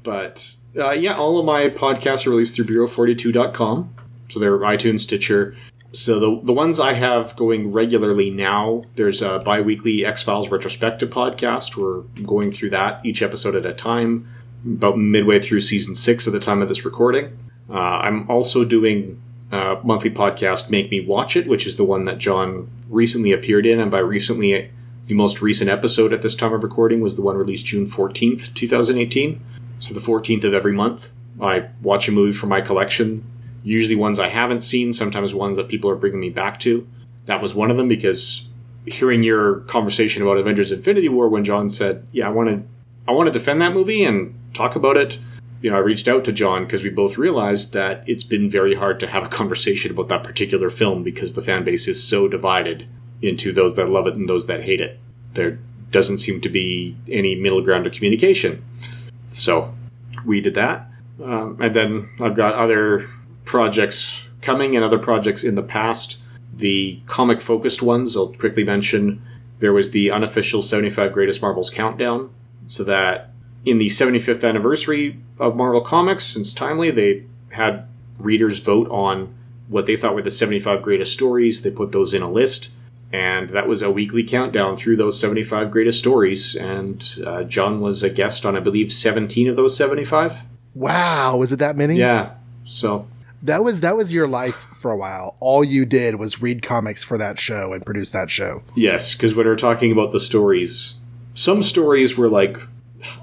but uh, yeah, all of my podcasts are released through Bureau42.com. So they're iTunes, Stitcher. So the the ones I have going regularly now, there's a bi-weekly X Files retrospective podcast. We're going through that each episode at a time, about midway through season six at the time of this recording. Uh, I'm also doing a monthly podcast, Make Me Watch It, which is the one that John recently appeared in, and by recently the most recent episode at this time of recording was the one released June 14th, 2018. So the 14th of every month, I watch a movie from my collection. Usually ones I haven't seen, sometimes ones that people are bringing me back to. That was one of them because hearing your conversation about Avengers Infinity War when John said, "Yeah, I want to I want to defend that movie and talk about it." You know, I reached out to John because we both realized that it's been very hard to have a conversation about that particular film because the fan base is so divided into those that love it and those that hate it. There doesn't seem to be any middle ground of communication. So we did that. Um, and then I've got other projects coming and other projects in the past. The comic focused ones, I'll quickly mention. There was the unofficial 75 Greatest Marvels Countdown, so that in the 75th anniversary of Marvel Comics, since Timely, they had readers vote on what they thought were the 75 greatest stories. They put those in a list, and that was a weekly countdown through those 75 greatest stories. And uh, John was a guest on, I believe, 17 of those 75. Wow, was it that many? Yeah. So That was that was your life for a while. All you did was read comics for that show and produce that show. Yes, because when we're talking about the stories, some stories were like,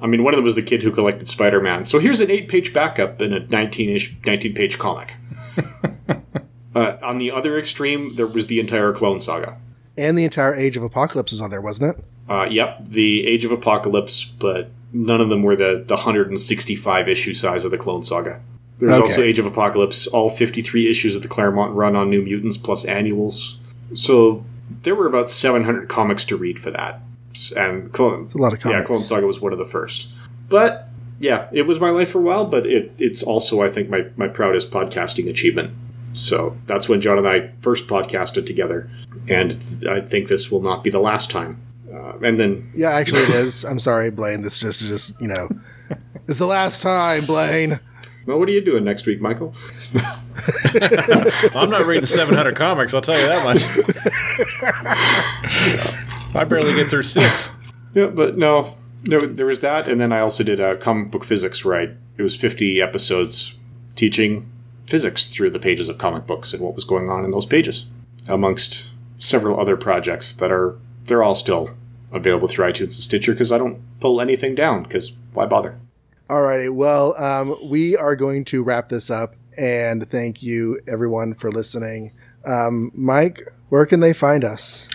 I mean, one of them was the kid who collected Spider Man. So here's an eight page backup in a 19 ish, 19 page comic. uh, on the other extreme, there was the entire Clone Saga. And the entire Age of Apocalypse was on there, wasn't it? Uh, yep, the Age of Apocalypse, but none of them were the, the 165 issue size of the Clone Saga. There's Okay. also Age of Apocalypse, all 53 issues of the Claremont run on New Mutants plus annuals. So there were about 700 comics to read for that. And Clone, It's a lot of comics. yeah. Clone Saga was one of the first. But yeah, it was my life for a while, but it, it's also, I think, my, my proudest podcasting achievement. So that's when John and I first podcasted together. And I think this will not be the last time. Uh, and then Yeah, actually it is. I'm sorry, Blaine. This just just you know, it's the last time, Blaine. Well, what are you doing next week, Michael? I'm not reading 700 comics. I'll tell you that much. I barely get through six. Yeah, but no, no, there was that, and then I also did a comic book physics, where I, it was 50 episodes teaching physics through the pages of comic books and what was going on in those pages, amongst several other projects that are they're all still available through iTunes and Stitcher because I don't pull anything down because why bother? Alrighty, well, um, we are going to wrap this up, and thank you everyone for listening. Um, Mike, where can they find us?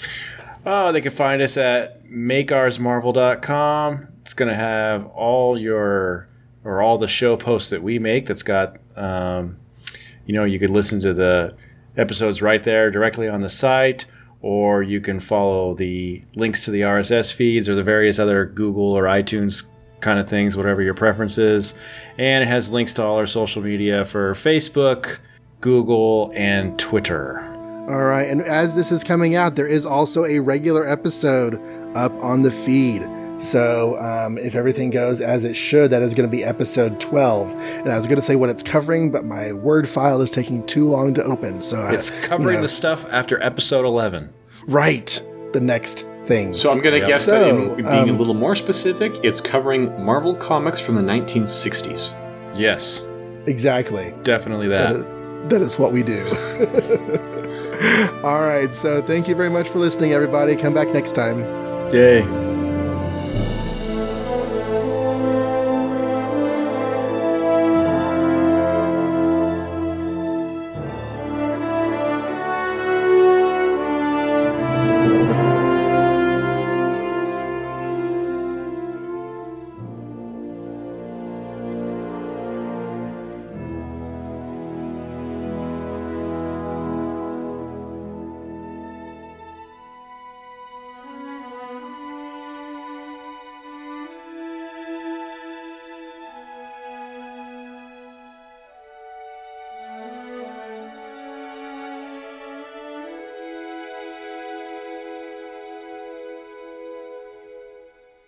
Oh, they can find us at makeoursmarvel.com. It's going to have all your or all the show posts that we make. That's got, um, you know, you could listen to the episodes right there directly on the site, or you can follow the links to the RSS feeds or the various other Google or iTunes kind of things, whatever your preference is. And it has links to all our social media for Facebook, Google, and Twitter. All right, and as this is coming out, there is also a regular episode up on the feed. So um, if everything goes as it should, that is going to be episode 12. And I was going to say what it's covering, but my Word file is taking too long to open. So I- It's covering you know, the stuff after episode 11. right the next things. So I'm going to Yeah. guess that in being a um, little more specific, it's covering Marvel comics from the 1960s. Yes, exactly. definitely That that. is, that is what we do. All right. So thank you very much for listening, everybody. Come back next time. Yay.